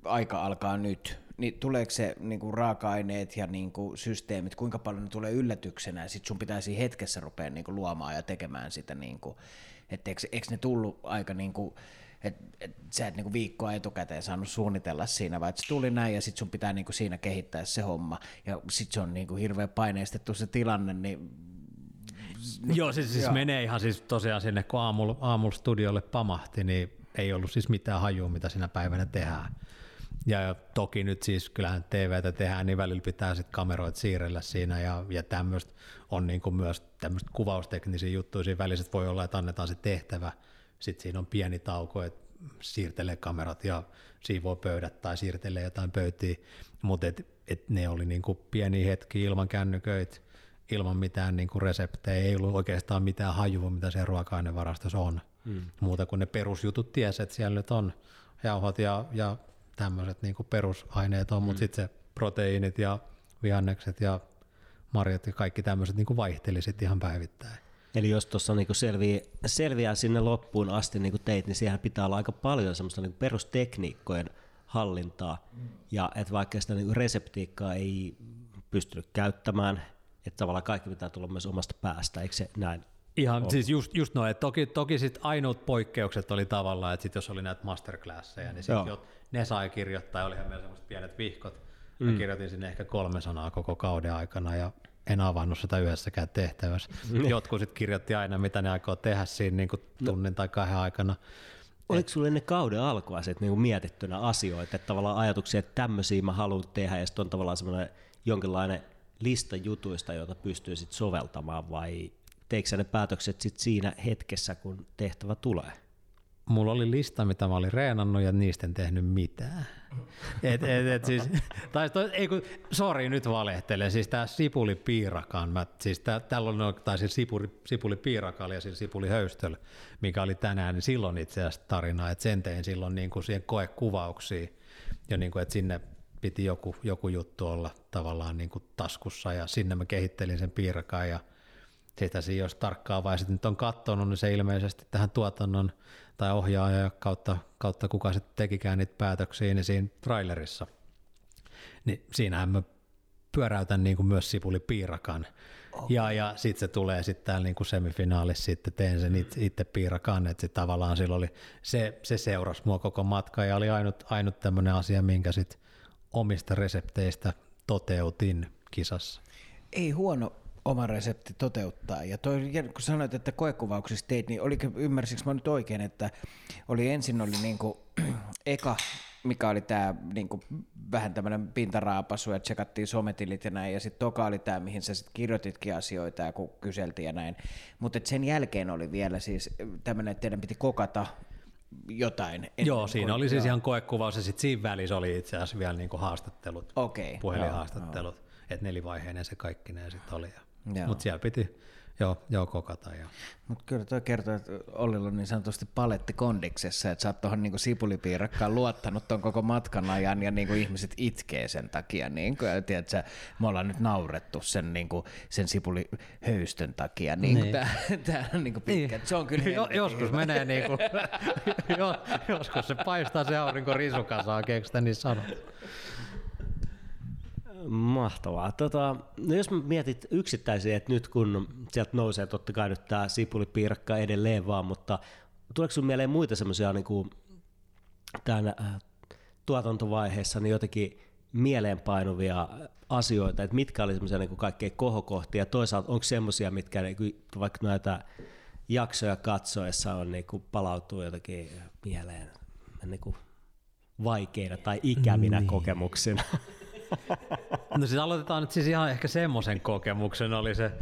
aika alkaa nyt, niin tuleeko se niinku raaka-aineet ja niinku systeemit, kuinka paljon ne tulee yllätyksenä, ja sit sun pitäisi hetkessä rupea niinku luomaan ja tekemään sitä, niinku, että eikö, eikö ne tullut aika niinku, että et sä et niinku viikkoa etukäteen saanut suunnitella siinä, vaan että se tuli näin ja sit sun pitää niinku siinä kehittää se homma, ja sit se on niinku hirveän paineistettu se tilanne, niin Joo, siis, siis Joo. menee ihan siis tosiaan sinne, kun aamulla, aamulla studiolle pamahti, niin ei ollut siis mitään hajua, mitä sinä päivänä tehdään. Ja, toki nyt siis kyllähän TVtä tehdään, niin välillä pitää sitten kameroit siirrellä siinä ja, ja tämmöistä on niin kuin myös tämmöistä kuvausteknisiä juttuja siinä välissä, voi olla, että annetaan se tehtävä, sitten siinä on pieni tauko, että siirtelee kamerat ja siivoo pöydät tai siirtelee jotain pöytiä, mutta et, et ne oli niin kuin pieniä hetkiä ilman kännyköitä, ilman mitään niin kuin reseptejä, ei ollut oikeastaan mitään hajua, mitä se ruoka-ainevarastossa on. Mm. Muuta kuin ne perusjutut ties, että siellä nyt on jauhot ja, ja tämmöiset niin perusaineet on, mm. mutta sitten se proteiinit ja vihannekset ja marjat ja kaikki tämmöiset niin vaihteli sitten ihan päivittäin. Eli jos tuossa niinku selviää, selviää sinne loppuun asti niin kuin teit, niin siellä pitää olla aika paljon semmoista niinku perustekniikkojen hallintaa. Ja että vaikka sitä niinku reseptiikkaa ei pystynyt käyttämään, että tavallaan kaikki pitää tulla myös omasta päästä, eikö se näin? Ihan oh. siis just, just noin, että toki, toki sit ainoat poikkeukset oli tavallaan, että sit jos oli näitä masterclasseja, niin sit Joo. jo, ne sai kirjoittaa, olihan meillä semmoiset pienet vihkot. Mä kirjoitin sinne ehkä kolme sanaa koko kauden aikana ja en avannut sitä yhdessäkään tehtävässä. Jotkut sitten kirjoitti aina, mitä ne aikoo tehdä siinä niin kuin tunnin tai kahden aikana. Oliko sulla ennen kauden alkua sit niinku mietittynä asioita, että tavallaan ajatuksia, että tämmöisiä mä haluan tehdä, ja sitten on tavallaan semmoinen jonkinlainen lista jutuista, joita pystyy sit soveltamaan, vai teikö ne päätökset sit siinä hetkessä, kun tehtävä tulee? Mulla oli lista, mitä mä olin reenannut ja niistä en tehnyt mitään. Et, et, et siis, tai toi, ei kun, sorry, nyt valehtelen, siis tää sipuli piirakaan, mä, siis tää, tällä on, tai siis sipuli, sipuli piirakalla ja siis sipuli höystöllä, mikä oli tänään, niin silloin itse asiassa tarina, että sen tein silloin niin kuin siihen koekuvauksiin, ja niin kuin, että sinne piti joku, joku juttu olla tavallaan niin kuin taskussa, ja sinne mä kehittelin sen piirakan, ja sitä jos tarkkaan vai sitten nyt on katsonut, niin se ilmeisesti tähän tuotannon tai ohjaaja kautta, kautta kuka sitten tekikään niitä päätöksiä, niin siinä trailerissa, niin siinähän mä pyöräytän niin kuin myös sipuli piirakan. Okay. Ja, ja sitten se tulee sitten täällä niin semifinaalissa, sitten teen sen itse, itse piirakan, että sitten tavallaan silloin oli, se, se seurasi mua koko matka ja oli ainut, ainut tämmöinen asia, minkä sitten omista resepteistä toteutin kisassa. Ei huono oma resepti toteuttaa. Ja toi, kun sanoit, että koekuvauksissa teit, niin oliko, ymmärsikö mä nyt oikein, että oli ensin oli niinku, eka, mikä oli tämä niinku, vähän tämmöinen pintaraapasu, ja tsekattiin sometilit ja näin, ja sitten toka oli tämä, mihin sä sitten kirjoititkin asioita, ja kun kyseltiin ja näin. Mutta sen jälkeen oli vielä siis tämmöinen, että teidän piti kokata jotain. Joo, siinä oli siis ihan koekuvaus, ja sitten siinä välissä oli itse asiassa vielä niinku haastattelut, okay, puhelinhaastattelut. Joo, joo. Että nelivaiheinen se kaikki ne sitten oli. Ja mutta siellä piti joo, joo kokata. Ja. Mutta kyllä tuo kertoo, että Ollilla on niin sanotusti paletti kondiksessa, että sä oot tuohon niinku sipulipiirakkaan luottanut tuon koko matkan ajan ja niinku ihmiset itkee sen takia. Niinku, ja tiedätkö, me ollaan nyt naurettu sen, niinku, sen sipulihöystön takia. Niinku, niin. Tää, tää on niinku pitkä. Niin. Se on kyllä jo, Joskus menee niinku, jo, joskus se paistaa se aurinko risukasaan, keikö niin sanoo? Mahtavaa. Tota, no jos mietit yksittäisiä, että nyt kun sieltä nousee totta kai nyt tämä sipulipiirakka edelleen vaan, mutta tuleeko sinulle mieleen muita semmoisia niin tämän äh, tuotantovaiheessa niin jotenkin mieleenpainuvia asioita, että mitkä oli semmoisia niin kaikkein kohokohtia ja toisaalta onko semmoisia, mitkä niin kuin, vaikka näitä jaksoja katsoessa on niin kuin, palautuu jotenkin mieleen niin kuin, vaikeina tai ikävinä niin. kokemuksina? No siis aloitetaan nyt siis ihan ehkä semmoisen kokemuksen oli se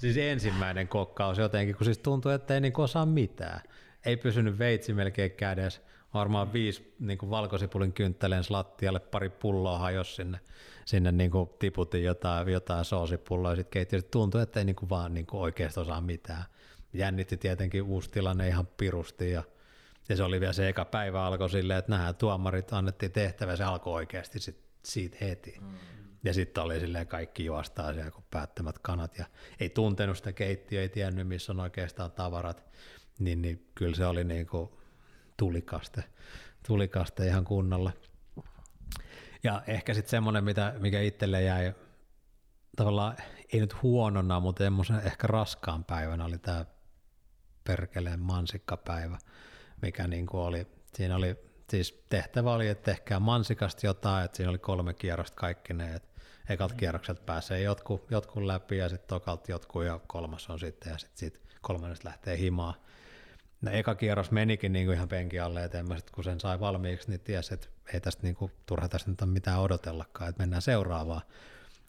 siis ensimmäinen kokkaus jotenkin, kun siis tuntui, että ei niinku osaa mitään. Ei pysynyt veitsi melkein kädessä. Varmaan viisi niin kuin valkosipulin kyntteleen lattialle, pari pulloa hajosi sinne, sinne niin kuin tiputin jotain, jotain soosipulloa ja sitten keitti. Sit tuntui, että ei niin kuin vaan niin kuin oikeasti osaa mitään. Jännitti tietenkin uusi tilanne ihan pirusti ja, ja se oli vielä se eka päivä alkoi silleen, että nämä tuomarit annettiin tehtävä se alkoi oikeasti sitten siitä heti. Mm. Ja sitten oli silleen kaikki juostaa siellä kuin päättämät kanat ja ei tuntenut sitä keittiöä, ei tiennyt missä on oikeastaan tavarat, niin, niin kyllä se oli niin kuin tulikaste, tulikaste ihan kunnolla. Ja ehkä sitten semmoinen, mitä, mikä itselle jäi tavallaan ei nyt huonona, mutta ehkä raskaan päivänä oli tämä perkeleen mansikkapäivä, mikä niin kuin oli, siinä oli siis tehtävä oli, että tehkää mansikasta jotain, että siinä oli kolme kierrosta kaikki ne, että ekat kierrokset pääsee jotkut, jotkut läpi ja sitten tokalta jotkut ja kolmas on sitten ja sitten sit kolmannesta lähtee himaa. No, eka kierros menikin niin kuin ihan penki alle, että sit, kun sen sai valmiiksi, niin tiesi, että ei tästä niin kuin, turha tästä nyt ole mitään odotellakaan, että mennään seuraavaan.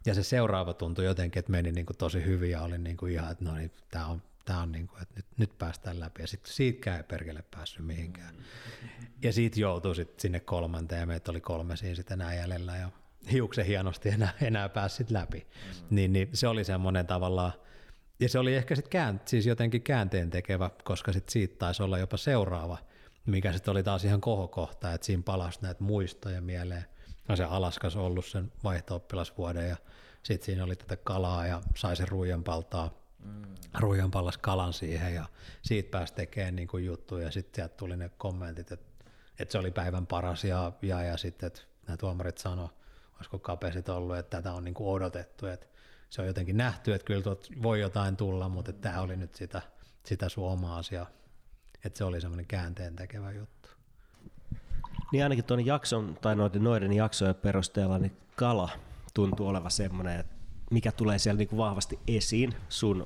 Ja se seuraava tuntui jotenkin, että meni niin kuin tosi hyvin ja oli niin kuin ihan, että no niin, tämä on tämä on niin kuin, että nyt, nyt päästään läpi. Ja sitten siitäkään ei perkele päässyt mihinkään. Ja siitä joutui sitten sinne kolmanteen, ja meitä oli kolme siinä sitten enää jäljellä, ja hiuksen hienosti enää, enää päässyt läpi. Mm. Niin, niin se oli semmoinen tavallaan, ja se oli ehkä sitten kään, siis jotenkin käänteen tekevä, koska sitten siitä taisi olla jopa seuraava, mikä sitten oli taas ihan kohokohta, että siinä palasi näitä muistoja mieleen. No se Alaskas ollut sen vaihto-oppilasvuoden ja sitten siinä oli tätä kalaa ja sai sen ruijanpaltaa mm. Ruijan pallas kalan siihen ja siitä pääsi tekemään niin kuin juttuja. Ja sitten sieltä tuli ne kommentit, että, että se oli päivän paras ja, ja, ja sitten että nämä tuomarit sanoi, olisiko kapesit ollut, että tätä on niin kuin odotettu, että se on jotenkin nähty, että kyllä tuot voi jotain tulla, mutta tämä oli nyt sitä, sitä suomaa asiaa, että se oli semmoinen käänteen tekevä juttu. Niin ainakin tuon jakson tai noiden, noiden jaksojen perusteella niin kala tuntuu olevan semmoinen, että mikä tulee siellä niin kuin vahvasti esiin sun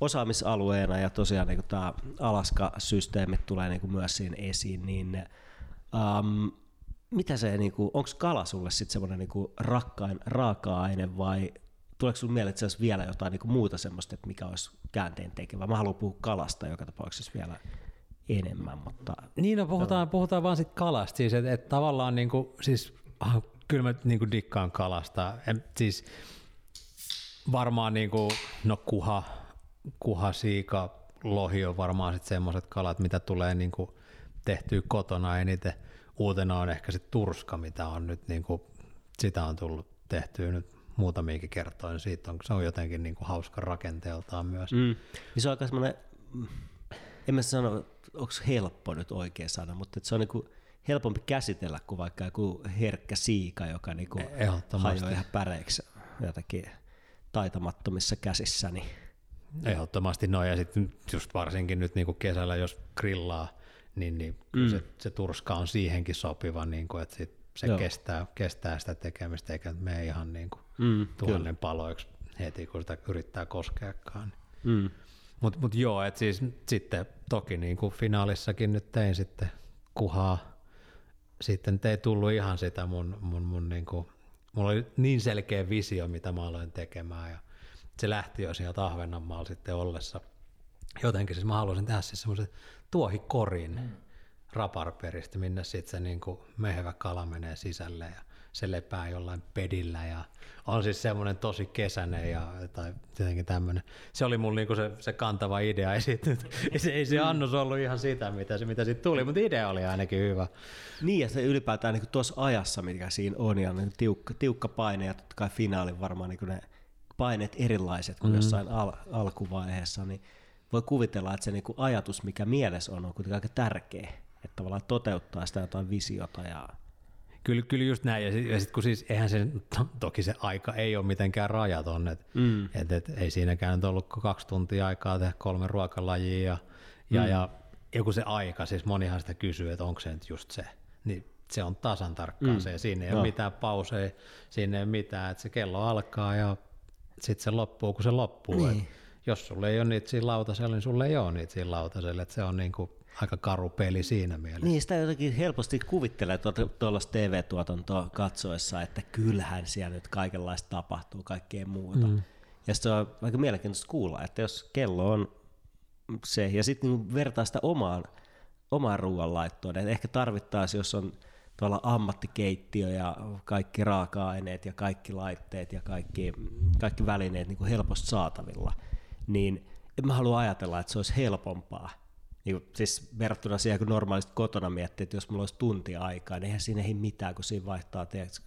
osaamisalueena ja tosiaan niin tämä Alaska-systeemit tulee niin kuin myös siinä esiin, niin um, mitä se, niin kuin, onko kala sulle sitten semmoinen niin kuin rakkain raaka-aine vai tuleeko sinulle mieleen, että se olisi vielä jotain niin kuin muuta semmoista, että mikä olisi käänteen tekevä? Mä haluan puhua kalasta joka tapauksessa vielä enemmän, mutta Niin, no puhutaan, puhutaan vaan sit kalasta, siis että et tavallaan niinku, siis ah, kyllä mä niinku dikkaan kalasta, en, siis varmaan niinku, no kuha, kuha, siika, lohi on varmaan sitten semmoiset kalat, mitä tulee niinku tehtyä kotona eniten. Uutena on ehkä se turska, mitä on nyt niinku, sitä on tullut tehtyä nyt muutamiakin kertoja, niin siitä on, se on jotenkin niinku hauska rakenteeltaan myös. mm. niin se on aika semmoinen, mm, en mä sano, onko helppo nyt oikea sana, mutta se on niinku helpompi käsitellä kuin vaikka joku herkkä siika, joka niinku Ehdottomasti. hajoaa ihan päreiksi jotakin taitamattomissa käsissä. Niin. Ehdottomasti noin, ja sitten just varsinkin nyt niin kuin kesällä, jos grillaa, niin, niin mm. se, se turska on siihenkin sopiva, niin kuin, että sit se Joo. kestää, kestää sitä tekemistä, eikä mene ihan niin kuin Mm, tuhannen paloiksi heti, kun sitä yrittää koskeakaan. Mm. Mutta mut joo, että siis sitten toki niin kuin finaalissakin nyt tein sitten kuhaa. Sitten ei tullut ihan sitä mun, mun, mun niin kuin, mulla oli niin selkeä visio, mitä mä aloin tekemään ja se lähti jo sieltä Ahvenanmaalla sitten ollessa. Jotenkin siis mä haluaisin tehdä siis semmoisen tuohikorin mm. raparperistä, minne sitten se niin kuin mehevä kala menee sisälle ja se lepää jollain pedillä ja on siis semmoinen tosi kesäinen ja tai jotenkin tämmöinen. Se oli mun niinku se, se kantava idea, ei, sit, se, ei se annos ollut ihan sitä, mitä, se, mitä siitä tuli, mutta idea oli ainakin hyvä. Niin, ja se ylipäätään niin tuossa ajassa, mikä siinä on, ja niin tiukka, tiukka paine, ja totta kai finaalin varmaan niin ne paineet erilaiset kuin mm. jossain al- alkuvaiheessa, niin voi kuvitella, että se niin ajatus, mikä mielessä on, on kuitenkin aika tärkeä, että tavallaan toteuttaa sitä jotain visiota. Ja... Kyllä, kyllä just näin, ja sitten sit, kun siis eihän se, to, toki se aika ei ole mitenkään rajaton, että Mm. et, et, ei siinäkään nyt ollut kuin kaksi tuntia aikaa tehdä kolme ruokalajia, ja, ja, mm. ja joku se aika, siis monihan sitä kysyy, että onko se nyt just se, niin se on tasan tarkkaan mm. se, ja siinä ei Joo. ole mitään pauseja, siinä ei ole mitään, että se kello alkaa ja sitten se loppuu, kun se loppuu. Niin. Et jos sulle ei ole niitä siinä lautasella, niin sulle ei ole niitä siinä lautasella, että se on niinku aika karu peli siinä mielessä. Niin, sitä jotenkin helposti kuvittelee tuota- tuollaista TV-tuotantoa katsoessa, että kyllähän siellä nyt kaikenlaista tapahtuu, kaikkea muuta. Mm. Ja se on aika mielenkiintoista kuulla, että jos kello on se, ja sitten niin vertaa sitä omaan, omaan ruoanlaittoon, että ehkä tarvittaisiin, jos on tuolla ammattikeittiö ja kaikki raaka-aineet ja kaikki laitteet ja kaikki, kaikki välineet niin kuin helposti saatavilla, niin en mä halua ajatella, että se olisi helpompaa. Niin kuin, siis verrattuna siihen, kun normaalisti kotona miettii, että jos mulla olisi tunti aikaa, niin eihän siinä ei mitään, kun siinä vaihtaa tiedätkö,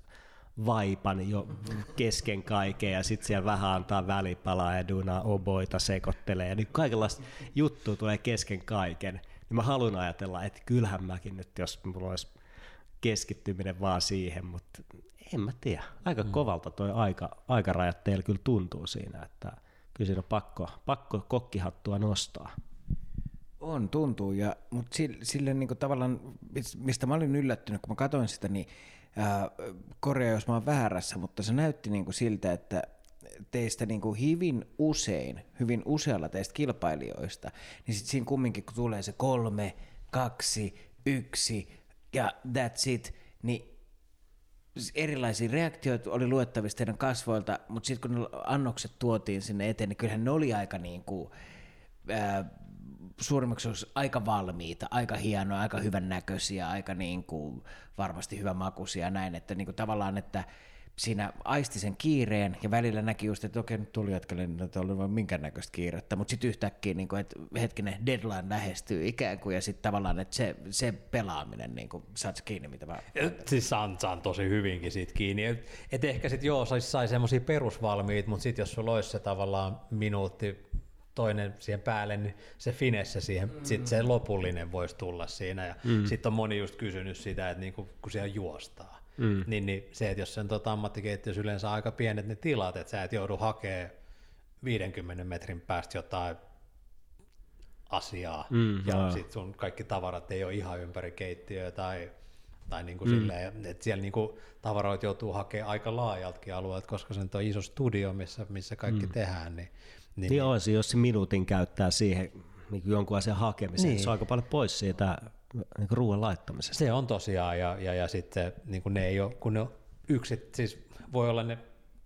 vaipan jo kesken kaiken ja sitten siellä vähän antaa välipalaa ja duunaa oboita sekoittelee ja niin kaikenlaista juttua tulee kesken kaiken. Niin mä haluan ajatella, että kyllähän mäkin nyt, jos mulla olisi keskittyminen vaan siihen, mutta en mä tiedä. Aika mm. kovalta toi aika, aikarajat teillä kyllä tuntuu siinä, että kyllä siinä on pakko, pakko kokkihattua nostaa. On, tuntuu, ja, mutta sille, sille niin kuin tavallaan, mis- mistä mä olin yllättynyt, kun mä katsoin sitä, niin ää, korjaa, jos mä oon väärässä, mutta se näytti niin kuin siltä, että teistä niin kuin hyvin usein, hyvin usealla teistä kilpailijoista, niin sitten siinä kumminkin, kun tulee se kolme, kaksi, yksi ja that's it, niin erilaisia reaktioita oli luettavissa teidän kasvoilta, mutta sitten kun annokset tuotiin sinne eteen, niin kyllähän ne oli aika niin kuin, ää, suurimmaksi osassa aika valmiita, aika hienoja, aika hyvän näköisiä, aika niin kuin varmasti hyvän makuisia ja näin, että niin kuin tavallaan, että siinä aisti sen kiireen ja välillä näki just, että okei, nyt tuli jatkalle, niin ei ollut vaan minkäännäköistä kiirettä, mutta sitten yhtäkkiä, niin kuin, että hetkinen, deadline lähestyy ikään kuin, ja sitten tavallaan, että se, se pelaaminen, niin kuin, saat kiinni, mitä mä... Siis saan, saan tosi hyvinkin siitä kiinni. Et, et ehkä sitten joo, sais, sai semmoisia perusvalmiit, mutta sitten jos sulla olisi se tavallaan minuutti toinen siihen päälle, niin se finesse siihen, mm. sitten se lopullinen voisi tulla siinä. Ja mm. sitten on moni just kysynyt sitä, että niinku, kun siellä juostaa, mm. niin, niin se, että jos sen tota ammattikeittiössä yleensä aika pienet ne tilat, että sä et joudu hakemaan 50 metrin päästä jotain asiaa, Mm, ja sitten sun kaikki tavarat ei ole ihan ympäri keittiöä tai, tai niinku mm. silleen, että siellä niinku tavaroita joutuu hakemaan aika laajaltakin alueelta, koska se on iso studio, missä, missä kaikki mm. tehdään, niin, niin, Niin olisi, jos se minuutin käyttää siihen niin kuin jonkun asian hakemiseen, niin. Niin. se on aika paljon pois siitä niin kuin ruoan laittamisesta. se on tosiaan, ja, ja, ja sitten niin kun ne ei ole, kun ne on yksit, siis voi olla ne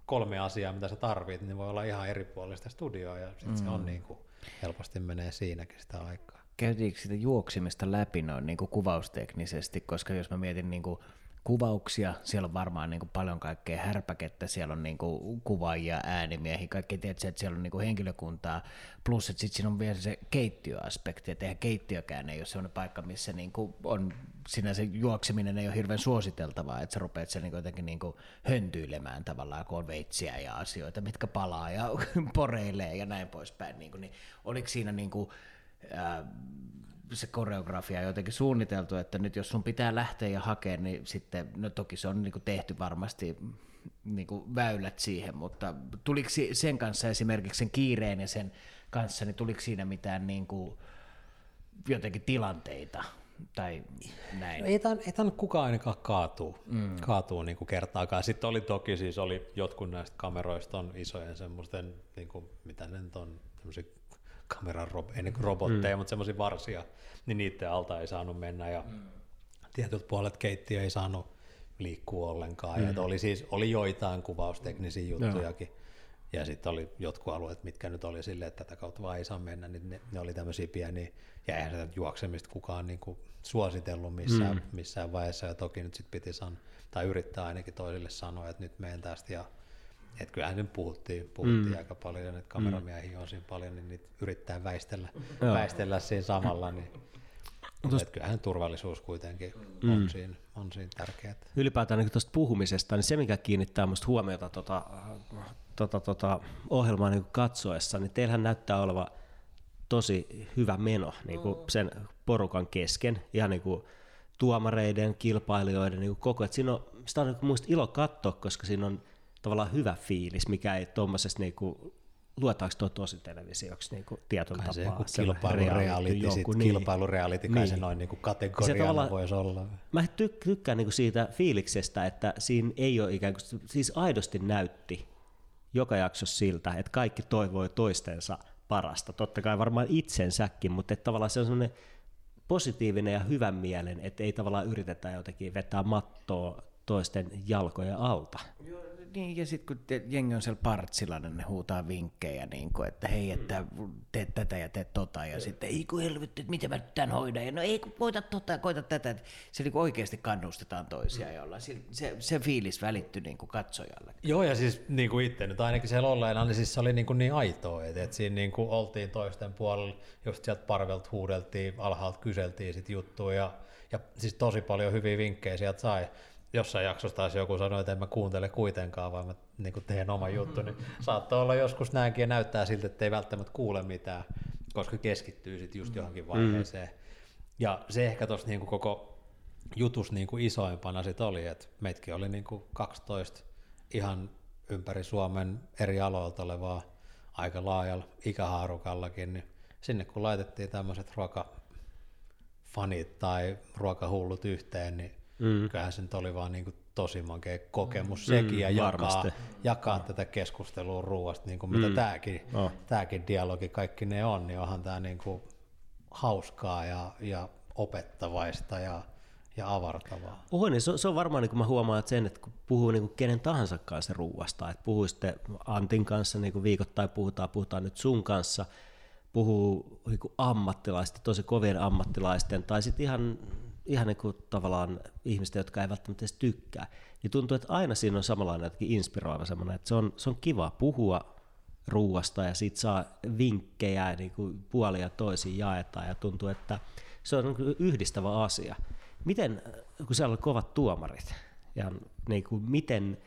kolme asiaa, mitä sä tarvit, niin voi olla ihan eri puolista studioa, ja sitten mm. se on niin kuin, helposti menee siinäkin sitä aikaa. käytiinkö sitä juoksimista läpi noin niin kuin kuvausteknisesti, koska jos mä mietin niin kuin kuvauksia, siellä on varmaan niin kuin paljon kaikkea härpäkettä, siellä on niin kuin kuvaajia, äänimiehiä, kaikki. Tiedät, että siellä on niin kuin henkilökuntaa, plus että sitten siinä on vielä se keittiöaspekti, että eihän keittiökään ei ole sellainen paikka, missä niin kuin on sinänsä juokseminen ei ole hirveän suositeltavaa, että sä rupeat siellä niin jotenkin niin kuin höntyilemään tavallaan, kun on veitsiä ja asioita, mitkä palaa ja poreilee ja näin poispäin, niin, kuin, niin oliko siinä niin kuin, ää, se koreografia jotenkin suunniteltu, että nyt jos sun pitää lähteä ja hakea, niin sitten, no toki se on niin kuin tehty varmasti niin kuin väylät siihen, mutta tuliko sen kanssa esimerkiksi sen kiireen ja sen kanssa, niin tuliko siinä mitään niin kuin jotenkin tilanteita tai näin? Ei tämän, ei tämän kukaan ainakaan kaatuu, mm. kaatuu niin kuin kertaakaan. Sitten oli toki siis oli jotkut näistä kameroista on isojen semmoisten, niin kuin, mitä ne on, kameran rob- ei niin robotteja, mm. mutta semmoisia varsia, niin niiden alta ei saanut mennä ja mm. tietyt puolet keittiö ei saanut liikkua ollenkaan. Mm. Ja oli siis oli joitain kuvausteknisiä juttujakin. Ja. Ja sitten oli jotkut alueet, mitkä nyt oli silleen, että tätä kautta vaan ei saa mennä, niin ne, ne oli tämmöisiä pieniä, ja eihän sitä juoksemista kukaan niin kuin suositellut missään, mm. missään vaiheessa, ja toki nyt sitten piti san, tai yrittää ainakin toisille sanoa, että nyt menen tästä, ja että kyllähän nyt puhuttiin, puhuttiin mm. aika paljon, että kameramiehiä on siinä paljon, niin niitä yrittää väistellä, väistellä siinä samalla, niin Tuosta, että kyllähän turvallisuus kuitenkin mm. on, siinä, on siinä tärkeää. Ylipäätään niin tuosta puhumisesta, niin se mikä kiinnittää minusta huomiota tota, tota, tota, ohjelmaa niin katsoessa, niin teillähän näyttää oleva tosi hyvä meno niin kuin sen porukan kesken, ihan niin kuin tuomareiden, kilpailijoiden, niin kuin koko, että siinä on, sitä on niin muista ilo katsoa, koska siinä on tavallaan hyvä fiilis, mikä ei tuommoisessa niin kuin, luetaanko tuo tosi televisioksi niin kuin tietyllä kai tapaa? Se kilpailureality, joku, niin. kilpailureality kai niin. se noin niin kuin kategoriana voisi olla. Mä tyk- tykkään niin kuin siitä fiiliksestä, että siinä ei ole ikään kuin, siis aidosti näytti joka jaksossa siltä, että kaikki toivoi toistensa parasta. Totta kai varmaan itsensäkin, mutta että tavallaan se on sellainen positiivinen ja hyvän mielen, että ei tavallaan yritetä jotenkin vetää mattoa toisten jalkoja alta. Joo, niin, ja sitten kun te, jengi on siellä partsilla, niin ne huutaa vinkkejä, niin kuin, että hei, että teet tätä ja teet tota, ja sitten ei kun helvetti, että miten mä tämän hoidan, ja no ei kun koita tota ja koita tätä, että se niin oikeasti kannustetaan toisiaan jolla. Se, se, se fiilis välittyi niin kuin katsojalle. Joo, ja siis niin kuin itse nyt ainakin siellä olleena, niin siis se oli niin, kuin niin aitoa, että, että siinä niin kuin oltiin toisten puolella, just sieltä parvelta huudeltiin, alhaalta kyseltiin sit juttuja, ja, ja siis tosi paljon hyviä vinkkejä sieltä sai jossain jaksossa taas joku sanoi, että en mä kuuntele kuitenkaan, vaan mä niin teen oman juttu, niin saattaa olla joskus näinkin ja näyttää siltä, että ei välttämättä kuule mitään, koska keskittyy sitten just johonkin mm. vaiheeseen. Mm. Ja se ehkä tuossa niin koko jutus niin kuin isoimpana sit oli, että meitkin oli niin kuin 12 ihan ympäri Suomen eri aloilta olevaa aika laajalla ikähaarukallakin, niin sinne kun laitettiin tämmöiset ruokafanit tai ruokahullut yhteen, niin Mm. Kyllähän se nyt oli vaan niin kuin tosi makea kokemus mm. sekin ja jakaa, jakaa tätä keskustelua ruoasta, niin kuin mitä mm. tämäkin, oh. tämäkin dialogi kaikki ne on, niin onhan tämä niin kuin hauskaa ja, ja opettavaista ja, ja avartavaa. Oho, niin se, se on varmaan, niin kuin mä huomaan että sen, että kun puhuu niin kuin kenen tahansa kanssa ruuasta, että puhuisitte Antin kanssa niin kuin viikoittain puhutaan, puhutaan nyt sun kanssa, puhuu niin ammattilaisten, tosi kovien ammattilaisten, tai sitten ihan ihan niin kuin tavallaan ihmistä, jotka ei välttämättä edes tykkää, niin tuntuu, että aina siinä on samanlainen jotenkin inspiroiva semmoinen, että se on, se on kiva puhua ruuasta ja siitä saa vinkkejä niin kuin puolia toisiin jaetaan ja tuntuu, että se on niin yhdistävä asia. Miten, kun siellä on kovat tuomarit, ja niin kuin, miten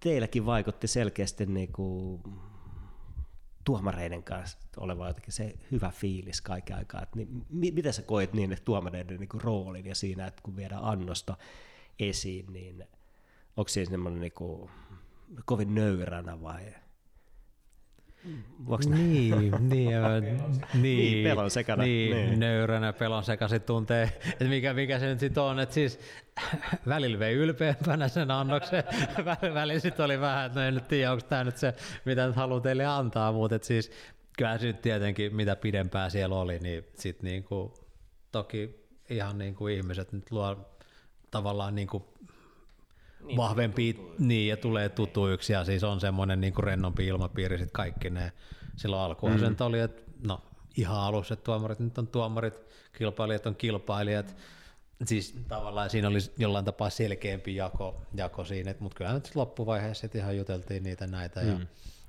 teilläkin vaikutti selkeästi niin kuin tuomareiden kanssa oleva jotenkin se hyvä fiilis kaiken aikaa. Että niin, miten sä koet niin, että tuomareiden niin roolin ja siinä, että kun viedään annosta esiin, niin onko siinä semmoinen niin kovin nöyränä vai Voinko niin, niin, niin, niin, pelon sekana. Niin, niin. nöyränä pelon sekaisin tuntee, että mikä, mikä se nyt sitten on, että siis välillä vei ylpeämpänä sen annoksen, välillä sitten oli vähän, että no en nyt tiedä, onko tämä nyt se, mitä nyt haluaa teille antaa, mutta että siis kyllä sitten tietenkin mitä pidempää siellä oli, niin sitten niinku, toki ihan niin kuin ihmiset nyt luo tavallaan niin kuin niin, vahvempi, niin, ja tulee tutuiksi, ja siis on semmoinen niin kuin rennompi ilmapiiri sitten kaikki ne. Silloin alkuun mm. sen oli, että no, ihan alussa, että tuomarit nyt on tuomarit, kilpailijat on kilpailijat, siis tavallaan siinä oli jollain tapaa selkeämpi jako, jako siinä, mutta kyllä nyt loppuvaiheessa sitten ihan juteltiin niitä näitä mm. ja,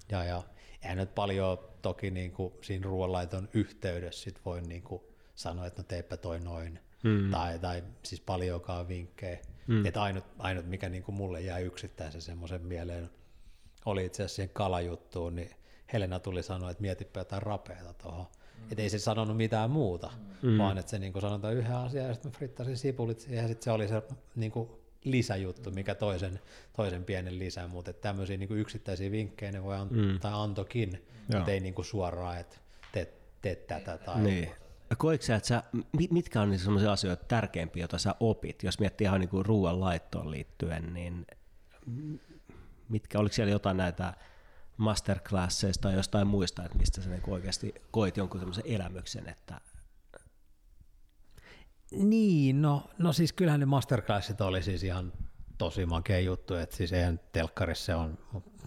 ja, ja eihän nyt paljon toki niin kuin siinä ruoanlaiton yhteydessä sit voi niin kuin sanoa, että no teipä toi noin, mm. tai, tai siis paljonkaan vinkkejä. Mm. Että ainut, ainut, mikä niin kuin mulle jäi yksittäisen semmoisen mieleen, oli itse asiassa siihen kalajuttuun, niin Helena tuli sanoa, että mietipä jotain rapeata tuohon. Mm. Että ei se sanonut mitään muuta, mm. vaan että se niin sanotaan yhden asian ja sitten frittasin sipulit siihen ja sitten se oli se niin kuin lisäjuttu, mikä toisen, toisen pienen lisä, mutta tämmöisiä niin yksittäisiä vinkkejä ne voi antaa, mm. tai antokin, mutta ei niin kuin suoraan, että tee, tee tätä tai niin. Koitko sä, että sä, mitkä on sellaisia asioita tärkeimpiä, joita sä opit, jos miettii ihan niin ruoan laittoon liittyen, niin mitkä, oliko siellä jotain näitä masterclasseista tai jostain muista, että mistä sä niin oikeasti koit jonkun sellaisen elämyksen, että niin, no, no siis kyllähän ne masterclassit oli siis ihan tosi makea juttu, että siis eihän telkkarissa on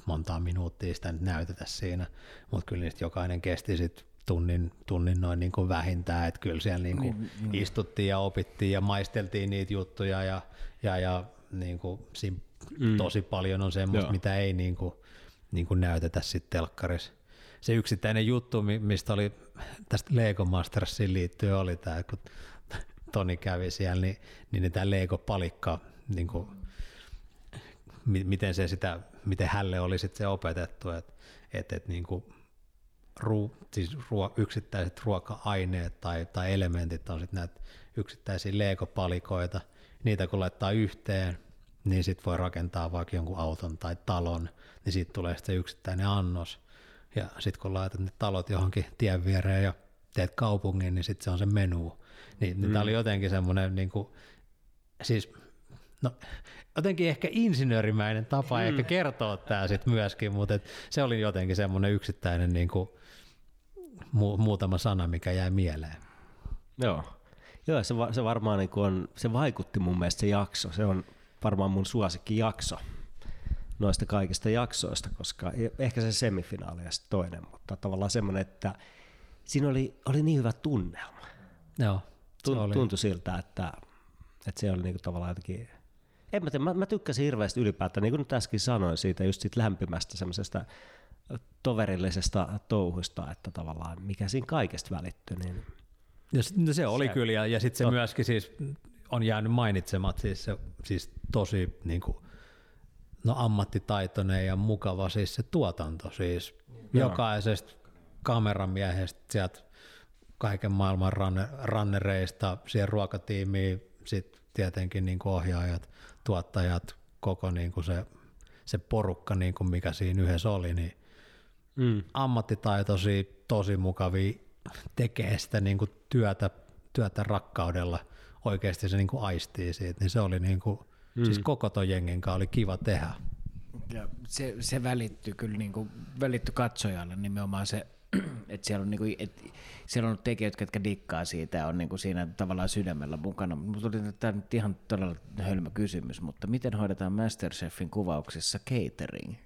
montaa minuuttia sitä nyt näytetä siinä, mutta kyllä niistä jokainen kesti sitten tunnin, tunnin noin niin kuin vähintään, että kyllä siellä niin kuin niin, niin. istuttiin ja opittiin ja maisteltiin niitä juttuja ja, ja, ja niin kuin siinä mm. tosi paljon on semmoista, Joo. mitä ei niin kuin, niin kuin näytetä sitten telkkarissa. Se yksittäinen juttu, mistä oli tästä Lego Mastersiin liittyen, oli tämä, kun Toni kävi siellä, niin, niin tämä Lego-palikka, niin kuin, miten, se sitä, miten hälle oli sitten se opetettu, että et, et, niin kuin, ruu, siis ruo, yksittäiset ruoka-aineet tai, tai elementit on sitten näitä yksittäisiä Lego-palikoita, niitä kun laittaa yhteen, niin sitten voi rakentaa vaikka jonkun auton tai talon, niin siitä tulee sitten yksittäinen annos. Ja sitten kun laitat ne talot johonkin tien viereen ja teet kaupungin, niin sitten se on se menu. Niin, mm. tämä oli jotenkin semmoinen, niin kuin, siis no, jotenkin ehkä insinöörimäinen tapa mm. ehkä kertoa tämä sitten myöskin, mutta et se oli jotenkin semmoinen yksittäinen niin kuin, mu- muutama sana, mikä jäi mieleen. Joo, Joo se, va- se varmaan niin on, se vaikutti mun mielestä se jakso, se on varmaan mun suosikki jakso noista kaikista jaksoista, koska e- ehkä se semifinaali ja toinen, mutta tavallaan semmoinen, että siinä oli, oli niin hyvä tunnelma. Joo. Tunt, oli. Tuntui siltä, että, että se oli niinku tavallaan jotenkin, en mä, tiedä, mä, mä tykkäsin hirveästi ylipäätään, niin kuin nyt äsken sanoin, siitä just siitä lämpimästä semmoisesta toverillisesta touhusta, että tavallaan mikä siinä kaikesta välittyi. Niin ja sit, no se oli se, kyllä, ja, ja sitten se myöskin siis on jäänyt mainitsemat, siis, se, siis tosi niin kuin, no ammattitaitoinen ja mukava siis se tuotanto, siis Joo. jokaisesta kameramiehestä sieltä kaiken maailman ranne, rannereista, siihen ruokatiimiin, sitten tietenkin niin kuin ohjaajat, tuottajat, koko niin kuin se, se porukka, niin kuin mikä siinä yhdessä oli, niin mm. ammattitaitoisia, tosi mukavia, tekee sitä niin kuin työtä, työtä rakkaudella, oikeasti se niin kuin aistii siitä, niin se oli niin kuin, mm. siis koko ton jengin kanssa oli kiva tehdä. Ja se, se välittyi kyllä niin kuin, välittyi katsojalle nimenomaan se että siellä on, niinku, et, siellä on tekijät, jotka dikkaa siitä ja on niinku siinä tavallaan sydämellä mukana. Mutta tuli tämä nyt ihan todella hölmö kysymys, mutta miten hoidetaan Masterchefin kuvauksissa catering?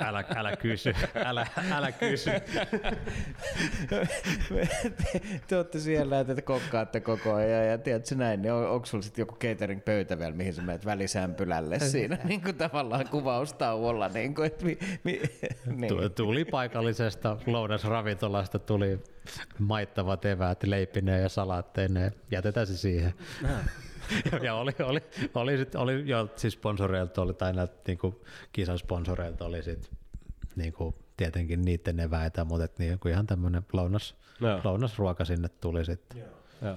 Älä, älä kysy, älä, älä kysy. te, te olette siellä, että te kokkaatte koko ajan ja tiedätkö näin, niin on, onko sulla sitten joku catering-pöytä vielä, mihin sä menet välisämpylälle siinä niin kuin tavallaan kuvaustauolla? Niin kuin, että mi, mi, niin. Tuli paikallisesta lounasravintolasta, tuli maittavat eväät leipineen ja salaatteineen, jätetään se siihen. Ja oli, oli, oli, sit, oli jo siis sponsoreilta oli, tai näiltä niin kisan sponsoreilta oli sit, niin kuin, tietenkin niiden eväitä, mutta et, niin ihan tämmöinen lounas, no. lounasruoka sinne tuli sitten.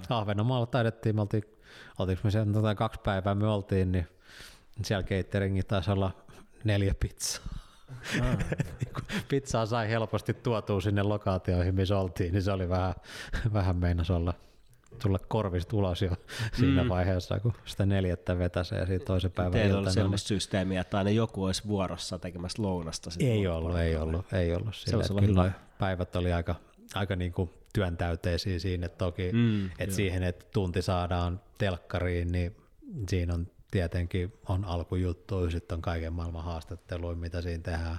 Ahvenanmaalla taidettiin, me oltiin, oltiinko me siellä tota, kaksi päivää me oltiin, niin siellä cateringi taisi olla neljä pizzaa. Ah. Pizzaa sai helposti tuotua sinne lokaatioihin, missä oltiin, niin se oli vähän, vähän meinas olla tulla korvista ulos jo siinä mm. vaiheessa, kun sitä neljättä vetäsee ja siitä toisen päivän Teillä oli semmoista niin... systeemiä, että aina joku olisi vuorossa tekemässä lounasta. Ei ollut, ei ollut, ei ollut. Sillä, se kyllä hyvä. päivät oli aika, aika niin kuin työntäyteisiä siinä toki, mm, että siihen, että tunti saadaan telkkariin, niin siinä on tietenkin on alkujuttu, sitten on kaiken maailman haastatteluja, mitä siinä tehdään,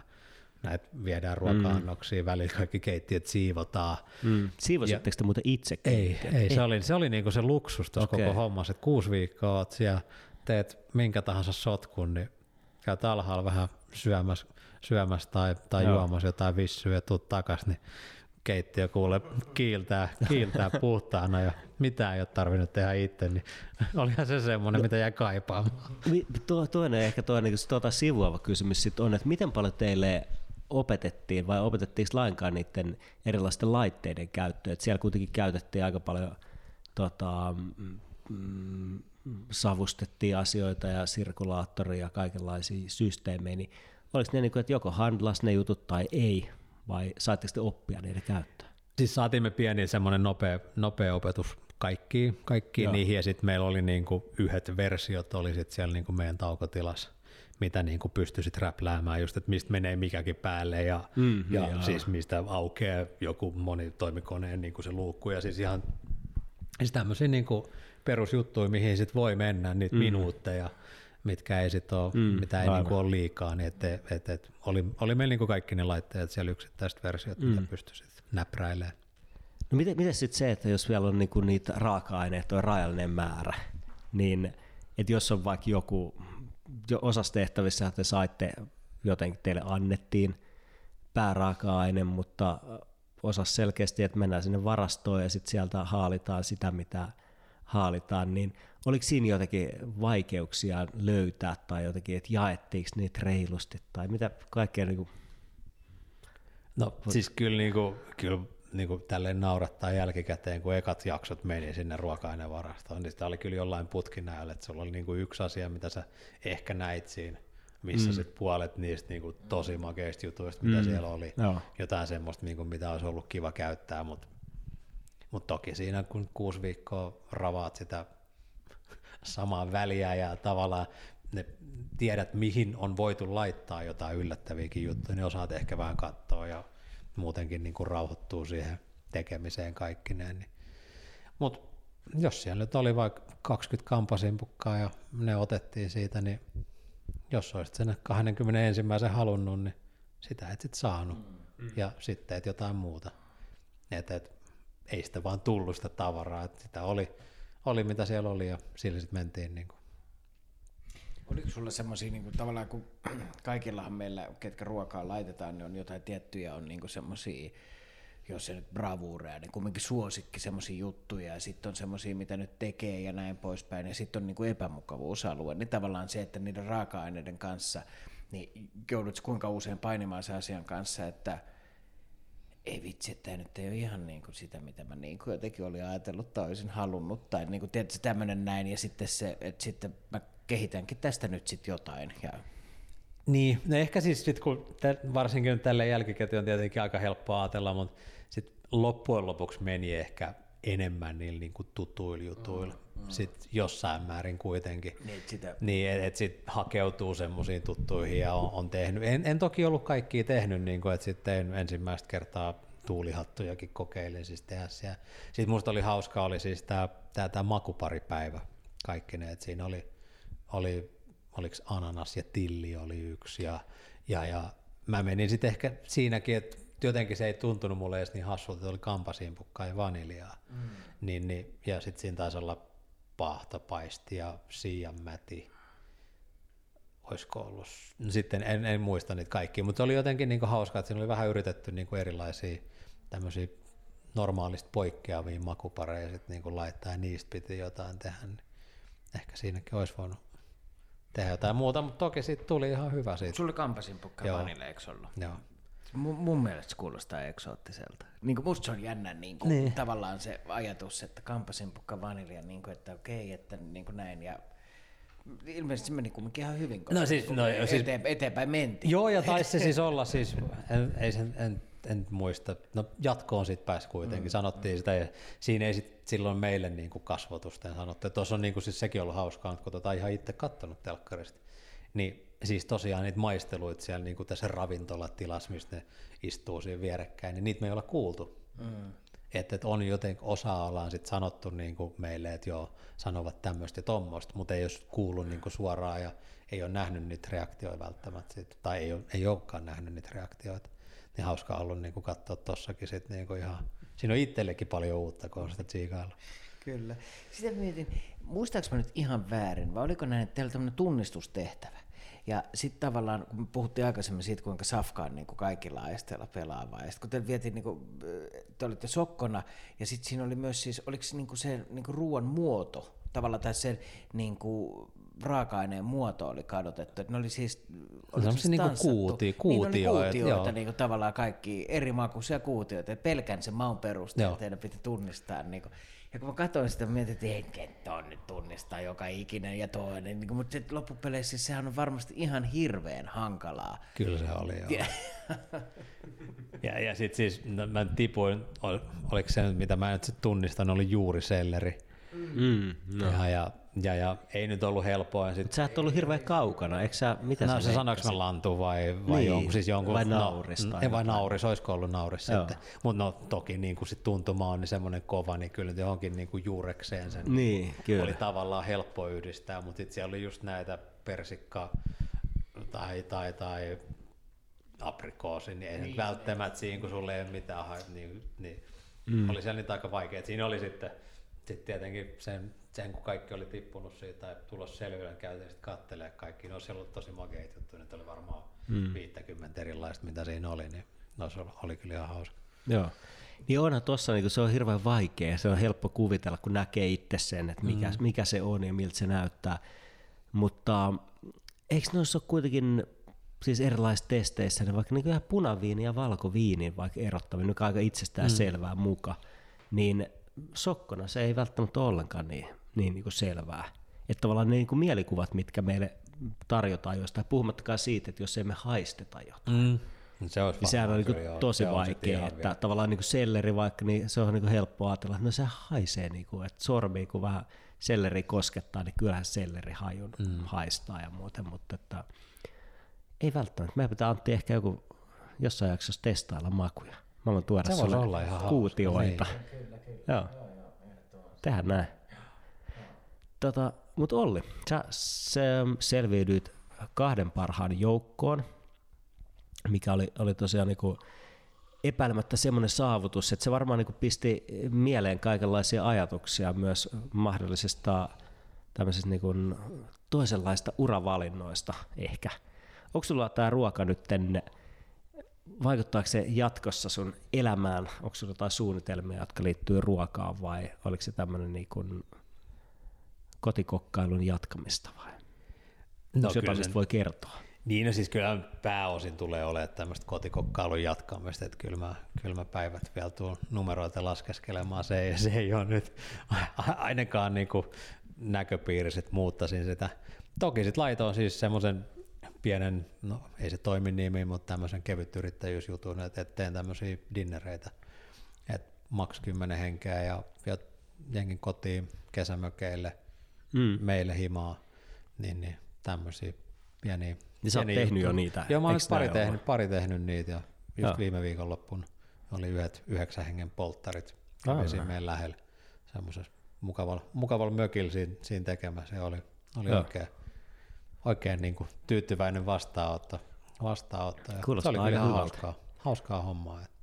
näitä viedään ruoka-annoksia, mm. välillä kaikki keittiöt siivotaan. Mm. Siivositteko te muuten itse? Ei, ei, se oli se, oli niinku se luksus tuossa Okei. koko hommassa, että kuusi viikkoa oot siellä, teet minkä tahansa sotkun, niin käyt alhaalla vähän syömässä, syömässä tai, tai Joo. juomassa jotain vissyä ja tuut takas, niin keittiö kuule kiiltää, kiiltää puhtaana ja mitään ei ole tarvinnut tehdä itse, niin olihan se semmoinen, mitä jäi kaipaamaan. Tuo, toinen ehkä toinen niin tuota sivuava kysymys sit on, että miten paljon teille opetettiin vai opetettiinko lainkaan niiden erilaisten laitteiden käyttöä? Et siellä kuitenkin käytettiin aika paljon, tota, mm, mm, savustettiin asioita ja sirkulaattoria ja kaikenlaisia systeemejä, niin oliko ne niin kuin, että joko handlas ne jutut tai ei, vai saitteko te oppia niiden käyttöön? Siis saatiin me pieni semmoinen nopea, nopea opetus kaikkiin, kaikkiin Joo. niihin ja sitten meillä oli niinku yhdet versiot oli sit siellä niinku meidän taukotilassa, mitä niinku pystyisit räpläämään just, että mistä menee mikäkin päälle ja, Mm, ja siis mistä aukeaa joku monitoimikoneen niinku se luukku ja siis ihan siis tämmöisiä niinku perusjuttuja, mihin sit voi mennä, niitä mm. minuutteja, mitkä ei sit ole, mm, mitä ei aivan. niinku ole liikaa, niin et, et, et, oli, oli meillä niinku kaikki ne laitteet siellä yksittäiset versiot, mm. mitä pystyisit näpräilemään. No miten, miten sitten se, että jos vielä on niinku niitä raaka-aineita, on rajallinen määrä, niin että jos on vaikka joku, jo osassa tehtävissä te saitte jotenkin teille annettiin pääraaka-aine, mutta osassa selkeästi, että mennään sinne varastoon ja sitten sieltä haalitaan sitä, mitä haalitaan, niin oliko siinä jotenkin vaikeuksia löytää tai jotenkin, että jaettiinko niitä reilusti tai mitä kaikkea niin kuin, No siis kyllä, niinku, kyllä niinku tälleen naurattaa jälkikäteen, kun ekat jaksot meni sinne ruoka-ainevarastoon, niin sitä oli kyllä jollain putkinäöllä, että sulla oli niinku yksi asia, mitä sä ehkä näit siinä, missä mm. sit puolet niistä niinku tosi makeista jutuista, mitä mm. siellä oli, Joo. jotain semmoista, niinku, mitä olisi ollut kiva käyttää, mutta mut toki siinä kun kuusi viikkoa ravaat sitä samaa väliä ja tavallaan ne tiedät, mihin on voitu laittaa jotain yllättäviäkin juttuja, niin osaat ehkä vähän katsoa ja muutenkin niin kuin rauhoittuu siihen tekemiseen kaikkineen. Niin. Mutta jos siellä nyt oli vaikka 20 kampasimpukkaa ja ne otettiin siitä, niin jos olisit sen 21. halunnut, niin sitä et sit saanut. Mm. Ja sitten et jotain muuta. Et, et, ei sitä vaan tullut sitä tavaraa, että sitä oli, oli mitä siellä oli ja sillä sitten mentiin niin kuin. Oliko sulla semmoisia niin tavallaan, kun kaikillahan meillä, ketkä ruokaa laitetaan, niin on jotain tiettyjä, on niin semmoisia, jos se nyt bravuureja, niin kumminkin suosikki semmoisia juttuja, ja sitten on semmoisia, mitä nyt tekee ja näin poispäin, ja sitten on niin kuin epämukavuusalue, niin tavallaan se, että niiden raaka-aineiden kanssa, niin joudut kuinka usein painimaan sen asian kanssa, että ei vitsi, että tämä nyt ei ole ihan niin kuin sitä, mitä mä niin kuin jotenkin olin ajatellut tai olisin halunnut, tai niin kuin, tiedätkö, tämmöinen näin, ja sitten se, että sitten mä kehitänkin tästä nyt sitten jotain, ja Niin, no ehkä siis sit kun tä, varsinkin nyt tälle jälkikäteen on tietenkin aika helppo ajatella, mutta sit loppujen lopuksi meni ehkä enemmän niillä niin kuin tutuilla jutuilla, mm, mm. sit jossain määrin kuitenkin. Niin, sitä- Niin, että et sit hakeutuu semmoisiin tuttuihin ja on, on tehnyt. En, en toki ollut kaikkia tehnyt, niin kuin, että sitten ensimmäistä kertaa tuulihattujakin kokeilin siis tehdä siellä. Sitten musta oli hauska, oli siis tämä tää, tää makuparipäivä kaikki ne, että siinä oli, oli oliko ananas ja tilli oli yksi ja, ja, ja mä menin sitten ehkä siinäkin, että jotenkin se ei tuntunut mulle edes niin hassulta, että oli kampasimpukkaa ja vaniljaa. Mm. Niin, niin, ja sitten siinä taisi olla pahtapaisti ja siianmäti. Olisiko ollut? No sitten en, en muista niitä kaikkia, mutta se oli jotenkin niin hauskaa, että siinä oli vähän yritetty niin erilaisia tämmöisiä normaalista poikkeavia makupareja sit niin laittaa ja niistä piti jotain tehdä. Niin ehkä siinäkin olisi voinut tehdä jotain muuta, mutta toki siitä tuli ihan hyvä siitä. Sulla oli kampasimpukka Joo. vanille, eikö ollut? Joo. Mun, mun mielestä se kuulostaa eksoottiselta. Niin kuin musta se on jännä niin kuin, niin. tavallaan se ajatus, että kampasimpukka vanilja, niin kuin, että okei, että niin kuin näin. Ja ilmeisesti se meni kumminkin ihan hyvin, koska No siis- niin no joo, siis- eteen, eteenpäin mentiin. Joo, ja taisi se siis olla, siis, en, ei sen, en, en muista, no jatkoon sitten pääsi kuitenkin, mm, sanottiin sitä, ja siinä ei sit silloin meille niin kuin sanottiin, että tuossa on niin kuin, siis sekin ollut hauskaa, kun tota ihan itse kattonut telkkarista, niin siis tosiaan niitä maisteluita siellä niin kuin tässä ravintolatilassa, mistä ne istuu siinä vierekkäin, niin niitä me ei olla kuultu. Mm. Että, että on jotenkin osa ollaan sit sanottu niin kuin meille, että joo, sanovat tämmöistä ja tommoista, mutta ei ole kuullut niin kuin suoraan ja ei ole nähnyt niitä reaktioita välttämättä, sit, tai ei, ole, ei olekaan nähnyt niitä reaktioita. Niin hauska ollut niin kuin katsoa tossakin sit niin ihan, siinä on itsellekin paljon uutta, kun on sitä tsiikailla. Kyllä. Sitä mietin, muistaaks mä nyt ihan väärin, vai oliko näin, että teillä tämmöinen tunnistustehtävä? Ja sitten tavallaan, kun me puhuttiin aikaisemmin siitä, kuinka Safka on niin kuin kaikilla aisteilla pelaava, ja sitten kun te vietiin, niin kuin, te olitte sokkona, ja sitten siinä oli myös siis, oliko se, niin kuin se niin kuin ruoan muoto, tavallaan tai se niin kuin, raaka-aineen muoto oli kadotettu. Ne oli siis oli se niinku kuuti, kuutioita. Niin, oli kuutioita niin kuin tavallaan kaikki eri makuisia kuutioita. Ja pelkän sen maun perusteella teidän piti tunnistaa. Niin kuin. Ja kun mä katsoin sitä, mietin, että ei kenttä on nyt tunnistaa joka ikinen ja toinen. Niin kuin, mutta sitten loppupeleissä siis sehän on varmasti ihan hirveän hankalaa. Kyllä se oli, joo. ja, ja sitten siis no, mä tipuin, ol, oliko se nyt, mitä mä nyt tunnistan, oli juuri selleri. Mm, no. ja, ja ja, ja ei nyt ollut helppoa. Sit... Sä et ollut hirveän kaukana, eikö sä, mitä no, sä sanoinko mä lantu vai, vai niin. jonkun, siis jonkun, vai nauris? No, vai nauris, olisiko ollut nauris Joo. sitten. Mutta no toki niin kuin sit tuntuma on niin semmoinen kova, niin kyllä johonkin niin kuin juurekseen sen niin, kyllä. oli tavallaan helppo yhdistää, mutta sitten siellä oli just näitä persikka tai, tai, tai aprikoosi, niin ei niin. välttämättä siinä, kun sulle ei ole mitään, niin, niin mm. oli siellä niitä aika vaikea. Siinä oli sitten, sitten tietenkin sen sen kun kaikki oli tippunut siitä ja tulos selville, käytiin sitten kattelee kaikki. Ne olisi ollut tosi makeita juttuja, nyt oli varmaan mm. 50 erilaista, mitä siinä oli, niin ne oli, oli kyllä ihan hauska. Joo. Niin onhan tuossa niin se on hirveän vaikea, se on helppo kuvitella, kun näkee itse sen, että mikä, mm. mikä se on ja miltä se näyttää. Mutta eikö noissa ole kuitenkin siis erilaisissa testeissä, niin vaikka niin ihan punaviini ja valkoviini vaikka erottaminen, joka aika itsestään mm. selvää muka, niin sokkona se ei välttämättä ole ollenkaan niin niin, niin kuin selvää. Että tavallaan ne niin kuin mielikuvat, mitkä meille tarjotaan jostain, puhumattakaan siitä, että jos emme haisteta jotain. Mm. Se olisi niin sehän on niin kuin tosi se vaikea, että vielä. tavallaan niin kuin selleri vaikka, niin se on niin kuin helppo ajatella, että no se haisee, niin kuin, että sormi kun vähän selleri koskettaa, niin kyllähän selleri hajun mm. haistaa ja muuten, mutta että ei välttämättä. Meidän pitää Antti ehkä joku jossain jaksossa testailla makuja. Mä voin tuoda se sulle olla ihan kuutioita. Niin. Kyllä, kyllä. Joo. Tehdään näin. Tota, Mutta Olli, sä se, selviydyit kahden parhaan joukkoon, mikä oli, oli tosiaan niinku epäilemättä semmoinen saavutus, että se varmaan niinku pisti mieleen kaikenlaisia ajatuksia myös mahdollisista tämmöisistä niinku toisenlaista uravalinnoista ehkä. Onko sulla tämä ruoka nyt tänne, vaikuttaako se jatkossa sun elämään? Onko sulla jotain suunnitelmia, jotka liittyy ruokaan vai oliko se tämmöinen niin kotikokkailun jatkamista vai? No, jotain, mistä voi kertoa? Niin, no siis kyllä pääosin tulee olemaan tämmöistä kotikokkailun jatkamista, että kyllä mä, kyllä mä päivät vielä tuon numeroita laskeskelemaan, se ei, se ei ole nyt ainakaan niin kuin näköpiirissä, että muuttaisin sitä. Toki sitten laitoin siis semmoisen pienen, no ei se toimi nimi, mutta tämmöisen kevyt yrittäjyysjutun, että teen tämmöisiä dinnereitä, että maks 10 henkeä ja, ja jengin kotiin kesämökeille – mm. meille himaa, niin, niin tämmöisiä pieniä. Niin sä oot tehnyt juttuja. jo niitä? Joo, mä oon pari tehnyt, pari tehnyt niitä ja just Joo. viime viikonloppuna oli yhdet yhdeksän hengen polttarit ah, siinä meidän lähellä semmoisessa mukavalla, mukavalla mökillä siinä, siinä tekemä. Se oli, oli oikein, oikein niin kuin tyytyväinen vastaanotto. vastaanotto. Ja se oli kyllä hauskaa, hauskaa hommaa. Että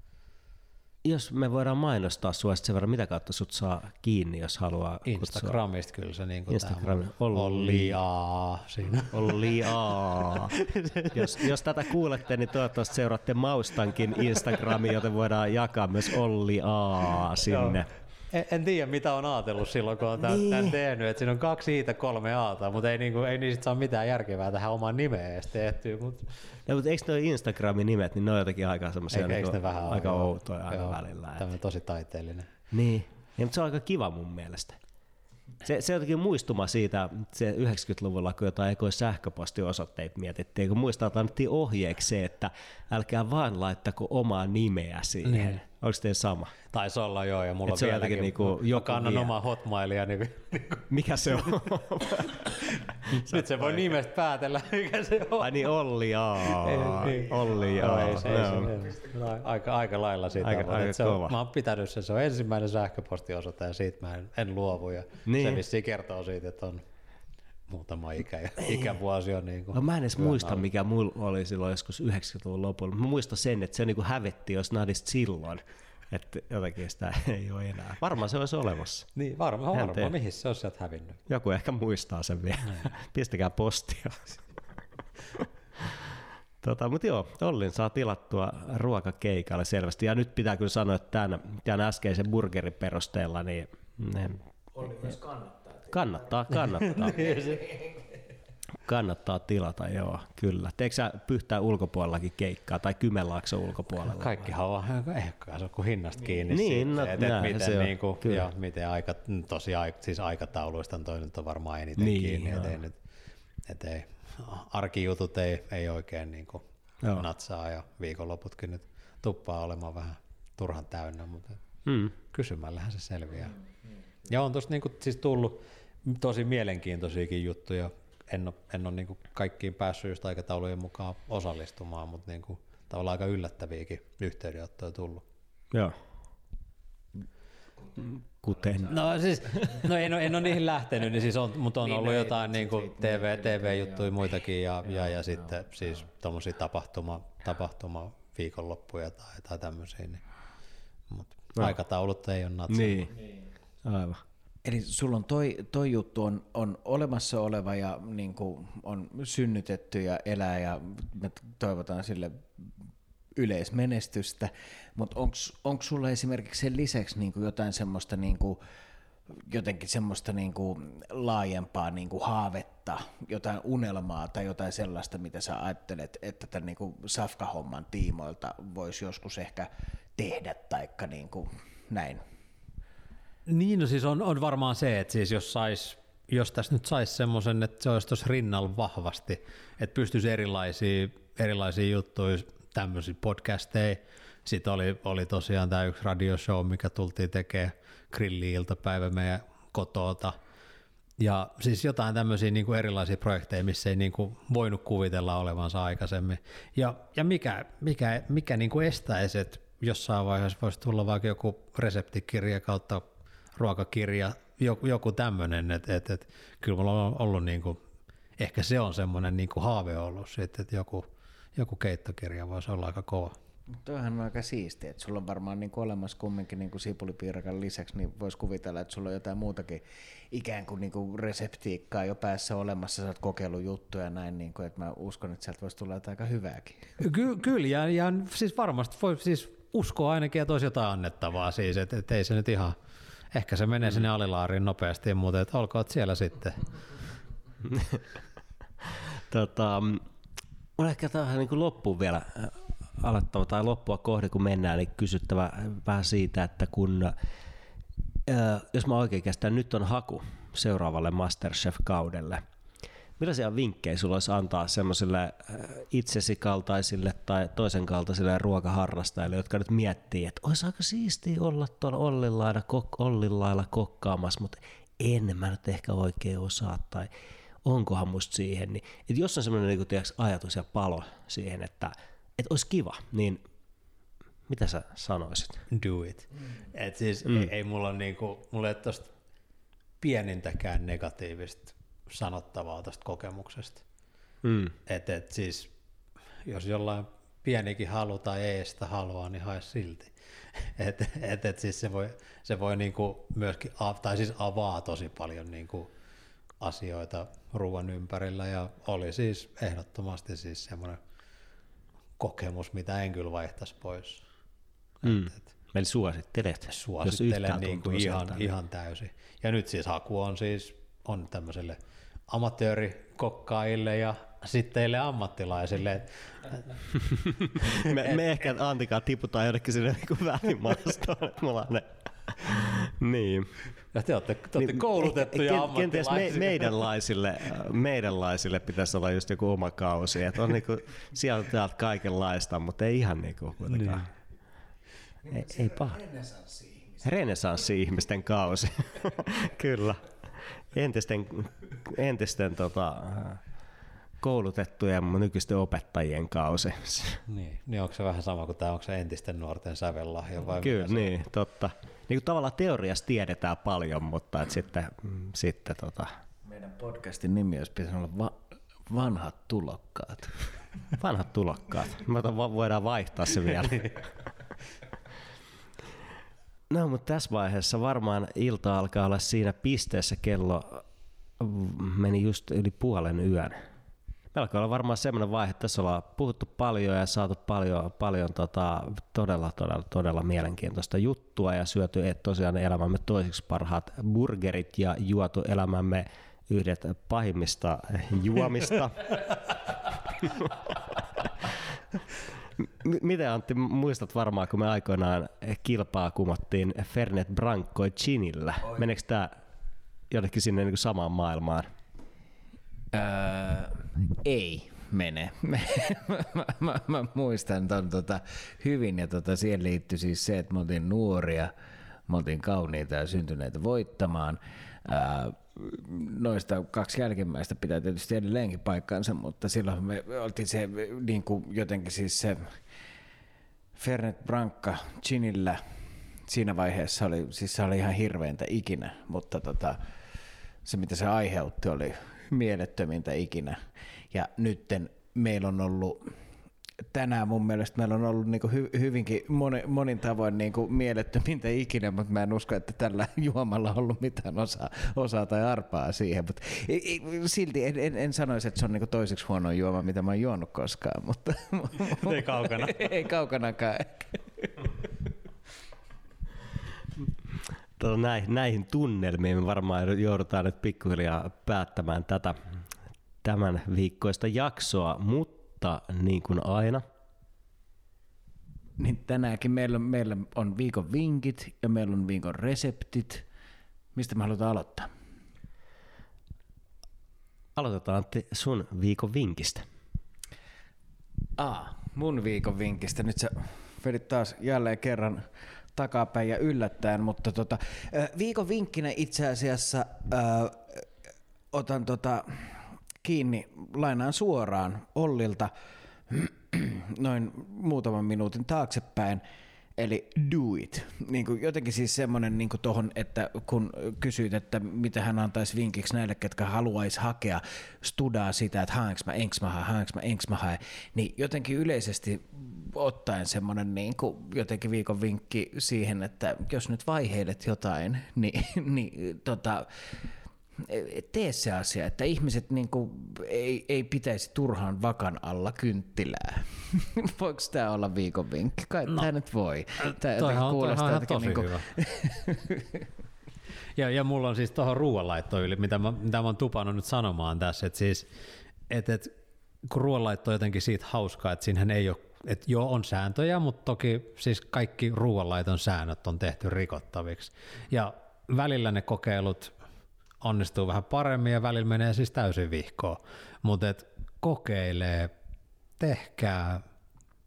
jos me voidaan mainostaa sua sen verran, mitä kautta sut saa kiinni, jos haluaa Instagramista kutsua. kyllä se niin kuin Instagram. Olli A. Siinä. Olli A. jos, jos, tätä kuulette, niin toivottavasti seuraatte Maustankin Instagramia, joten voidaan jakaa myös Olli A sinne. Joo. En, en tiedä, mitä on ajatellut silloin, kun on tämän, niin. tämän tehnyt. Että siinä on kaksi siitä kolme aata, mutta ei, niinku, ei niistä saa mitään järkevää tähän omaan nimeen edes tehtyä. Mutta... No, mutta eikö nuo Instagramin nimet, niin ne on jotenkin aika semmoisia niinku, vähän aika joo, outoja aina välillä. Tämä on tosi taiteellinen. Niin, ja, mutta se on aika kiva mun mielestä. Se, se jotenkin muistuma siitä, se 90-luvulla, kun jotain ekoi sähköpostiosoitteita mietittiin, kun muistaa, että annettiin ohjeeksi se, että älkää vaan laittako omaa nimeä siihen. Niin. Oliko teidän sama? Taisi olla joo, ja mulla Et on vieläkin, niinku, joku kannan omaa hotmailia. Niin, Mikä se on? Nyt se voi nimestä päätellä, mikä se on. Ai niin Olli. Ei, niin. Olli, Joo, jaa. ei, se, ei, Joo. se, no, aika, aika lailla siitä. Aika- mutta aika se on, mä oon pitänyt sen, se on ensimmäinen sähköpostiosoite ja siitä mä en, en luovu. Ja Niin. Se vissiin kertoo siitä, että on muutama ikä ja ikävuosi on niin kuin No mä en edes muista, mikä mulla oli silloin joskus 90-luvun lopulla. Mä muistan sen, että se niinku hävetti jos nadista silloin. Että jotenkin sitä ei ole enää. Varmaan se olisi olemassa. Niin, varmaan, varmaan. tiedä. Mihin se on sieltä hävinnyt? Joku ehkä muistaa sen vielä. Pistäkää postia. tota, mutta joo, Ollin saa tilattua ruokakeikalle selvästi. Ja nyt pitää kyllä sanoa, että tämän, tämän äskeisen burgerin perusteella, niin ne Oli myös kannattaa. Kannattaa, kannattaa. kannattaa tilata, joo, kyllä. Teekö sä pyhtää ulkopuolellakin keikkaa tai Kymenlaakson ulkopuolella? Kaikkihan on ehkä se kuin hinnasta kiinni Niin, siitä, no, että, että näin miten, se on, niin kuin, kyllä. ja miten aika, tosi aika, siis aikatauluista on toi nyt on varmaan eniten Niin, kiinni, joo. että ei, nyt, et ei, arkijutut ei, ei oikein niin kuin Joo. natsaa ja viikonloputkin nyt tuppaa olemaan vähän turhan täynnä, mutta Mm. kysymällähän se selviää. Ja on tuossa niinku siis tullut tosi mielenkiintoisiakin juttuja. En ole, en ole niinku kaikkiin päässyt just aikataulujen mukaan osallistumaan, mutta niinku, tavallaan aika yllättäviäkin yhteydenottoja tullut. Joo. Kuten. No siis, no en, ole, en ole niihin lähtenyt, niin siis on, mutta on Niin, ollut no ei, jotain sit niinku siitä TV, niin, TV-juttuja joo. muitakin ja, ja, ja sitten siis tuommoisia tapahtuma, tapahtuma viikonloppuja tai, tai tämmöisiä. Niin. Mutta No. aikataulut ei ole natsa. Niin. Aivan. Eli sulla on toi, toi juttu on, on olemassa oleva ja niin kuin on synnytetty ja elää ja me toivotaan sille yleismenestystä, mutta onko sulla esimerkiksi sen lisäksi niin kuin jotain semmoista niin kuin, jotenkin semmoista niin kuin laajempaa niin kuin haavetta, jotain unelmaa tai jotain sellaista, mitä sä ajattelet, että tämän niin kuin safkahomman tiimoilta voisi joskus ehkä tehdä taikka niin kuin näin? Niin, no siis on, on varmaan se, että siis jos, sais, jos tässä nyt saisi semmoisen, että se olisi tuossa rinnalla vahvasti, että pystyisi erilaisia, erilaisia juttuja, tämmöisiä podcasteja. Sitten oli, oli tosiaan tämä yksi radioshow, mikä tultiin tekemään grilli-iltapäivä meidän kotota. Ja siis jotain tämmöisiä niin kuin erilaisia projekteja, missä ei niin kuin voinut kuvitella olevansa aikaisemmin. Ja, ja mikä, mikä, mikä niin kuin estäisi, että jossain vaiheessa voisi tulla vaikka joku reseptikirja kautta ruokakirja, joku, joku tämmöinen, että et, et, kyllä mulla on ollut niin kuin, ehkä se on semmoinen niin kuin haave ollut sitten, että joku, joku keittokirja voisi olla aika kova. Toihan on aika siistiä, että sulla on varmaan niin kuin olemassa kumminkin niin kuin sipulipiirakan lisäksi, niin voisi kuvitella, että sulla on jotain muutakin ikään kuin, niin kuin reseptiikkaa jo päässä olemassa, sä oot kokeillut juttuja ja näin, niin kuin, että mä uskon, että sieltä voisi tulla jotain aika hyvääkin. Ky- kyllä, ja, ja siis varmasti voi siis uskoa ainakin, että olisi jotain annettavaa siis, että et ei se nyt ihan, ehkä se menee sinne alilaariin nopeasti, mutta et olkoon siellä sitten. Tota, on ehkä tähän niin loppuun vielä äh, aloittava tai loppua kohde, kun mennään, niin kysyttävä vähän siitä, että kun, äh, jos mä oikein käsitän, nyt on haku seuraavalle Masterchef-kaudelle. Millaisia vinkkejä sulla olisi antaa semmoisille äh, itsesi kaltaisille tai toisen kaltaisille ruokaharrastajille, jotka nyt miettii, että olisi aika siistiä olla tuolla Ollin lailla, kok, Ollin lailla kokkaamassa, mutta en mä nyt ehkä oikein osaa tai onkohan musta siihen. Niin, että jos on semmoinen niin tiedätkö, ajatus ja palo siihen, että, että olisi kiva, niin mitä sä sanoisit? Do it. Et siis mm. ei, ei mulla niinku, mulla ei ole tosta pienintäkään negatiivista sanottavaa tästä kokemuksesta. Mm. Et, et siis, jos jollain pienikin halu tai ei sitä halua, niin hae silti. Et, et, et siis se voi, se voi niinku myöskin, tai siis avaa tosi paljon niinku asioita ruoan ympärillä ja oli siis ehdottomasti siis semmoinen kokemus, mitä en kyllä vaihtaisi pois. Mm. Eli suosittelet, jos Suosittelen yhtään niin kuin ihan, ihan täysin. Ja nyt siis haku on siis on tämmöiselle amatöörikokkaille ja sitten teille ammattilaisille. me, me ehkä Antikaan tiputaan jonnekin sinne niin välimaastoon, että mulla on ne. niin. Ja te olette, te olette Niin, koulutettuja ehkä- ken- Kenties me, meidänlaisille, meidänlaisille pitäisi olla just joku oma kausi. Että on niinku sieltä täältä kaikenlaista, mutta ei ihan niinku kuitenkaan. Ei, ei paha. Renesanssi-ihmisten kausi. Kyllä. Entisten, entisten tota, koulutettujen nykyisten opettajien kausi. Niin, niin onko se vähän sama kuin tämä, onko se entisten nuorten sävellahja vai Kyllä, niin, totta. Niin kuin tavallaan teoriassa tiedetään paljon, mutta et sitten, mm, sitten tota... Meidän podcastin nimi olisi pitänyt olla va- vanhat tulokkaat. Vanhat tulokkaat. Me voidaan vaihtaa se vielä. No, mutta tässä vaiheessa varmaan ilta alkaa olla siinä pisteessä kello meni just yli puolen yön. Meillä alkaa olla varmaan semmoinen vaihe, että tässä ollaan puhuttu paljon ja saatu paljon, paljon tota, todella, todella, todella mielenkiintoista juttua ja syöty et tosiaan elämämme toiseksi parhaat burgerit ja juotu elämämme yhdet pahimmista juomista. Miten Antti, muistat varmaan, kun me aikoinaan kilpaa kumottiin Fernet Branco Chinillä. Meneekö tämä jollekin sinne niin samaan maailmaan? Öö, ei mene. mä, mä, mä, muistan ton tota hyvin ja tota, siihen liittyi siis se, että me oltiin nuoria, me oltiin kauniita ja syntyneitä voittamaan. Öö, noista kaksi jälkimmäistä pitää tietysti edelleenkin paikkaansa, mutta silloin me oltiin se niin kuin jotenkin siis se Fernet Branca Chinillä siinä vaiheessa oli, siis se oli ihan hirveintä ikinä, mutta tota, se mitä se aiheutti oli mielettömintä ikinä. Ja nytten meillä on ollut tänään mun mielestä meillä on ollut niin hy, hyvinkin moni, monin tavoin niin kuin mielettömintä ikinä, mutta mä en usko, että tällä juomalla on ollut mitään osaa, osaa tai arpaa siihen. Mutta silti en, en, en sanoisi, että se on niin toiseksi huono juoma, mitä mä oon juonut koskaan. Mutta, ei kaukana. ei kaukanakaan tota, näihin, näihin tunnelmiin me varmaan joudutaan nyt pikkuhiljaa päättämään tätä tämän viikkoista jaksoa, mutta niin kuin aina. Niin tänäänkin meillä, meillä on viikon vinkit ja meillä on viikon reseptit. Mistä me halutaan aloittaa? Aloitetaan sun viikon vinkistä. Aa, mun viikon vinkistä. Nyt sä vedit taas jälleen kerran takapäin ja yllättäen, mutta tota, viikon vinkkinä itse asiassa äh, otan tota, kiinni, lainaan suoraan Ollilta noin muutaman minuutin taaksepäin. Eli do it. Niin kuin jotenkin siis semmoinen niin tuohon, että kun kysyit, että mitä hän antaisi vinkiksi näille, ketkä haluaisi hakea studaa sitä, että haenko mä, enks mä haen, haenko mä, enks mä haen, niin jotenkin yleisesti ottaen semmoinen niin kuin jotenkin viikon vinkki siihen, että jos nyt vaiheilet jotain, niin, niin tota, tee se asia, että ihmiset niin kuin, ei, ei pitäisi turhaan vakan alla kynttilää. Voiko tämä olla viikon vinkki? Kai no, tämä nyt voi. Tämä toihan kuulostaa toihan tosi niin kuin... hyvä. ja, ja mulla on siis tuohon ruoanlaittoon yli, mitä mä, mitä mä oon tupannut nyt sanomaan tässä, että siis, että, että kun ruoanlaitto on jotenkin siitä hauskaa, että siinähän ei ole että joo, on sääntöjä, mutta toki siis kaikki ruoanlaiton säännöt on tehty rikottaviksi. Ja välillä ne kokeilut onnistuu vähän paremmin ja välillä menee siis täysin vihkoon. Mutta kokeilee, tehkää,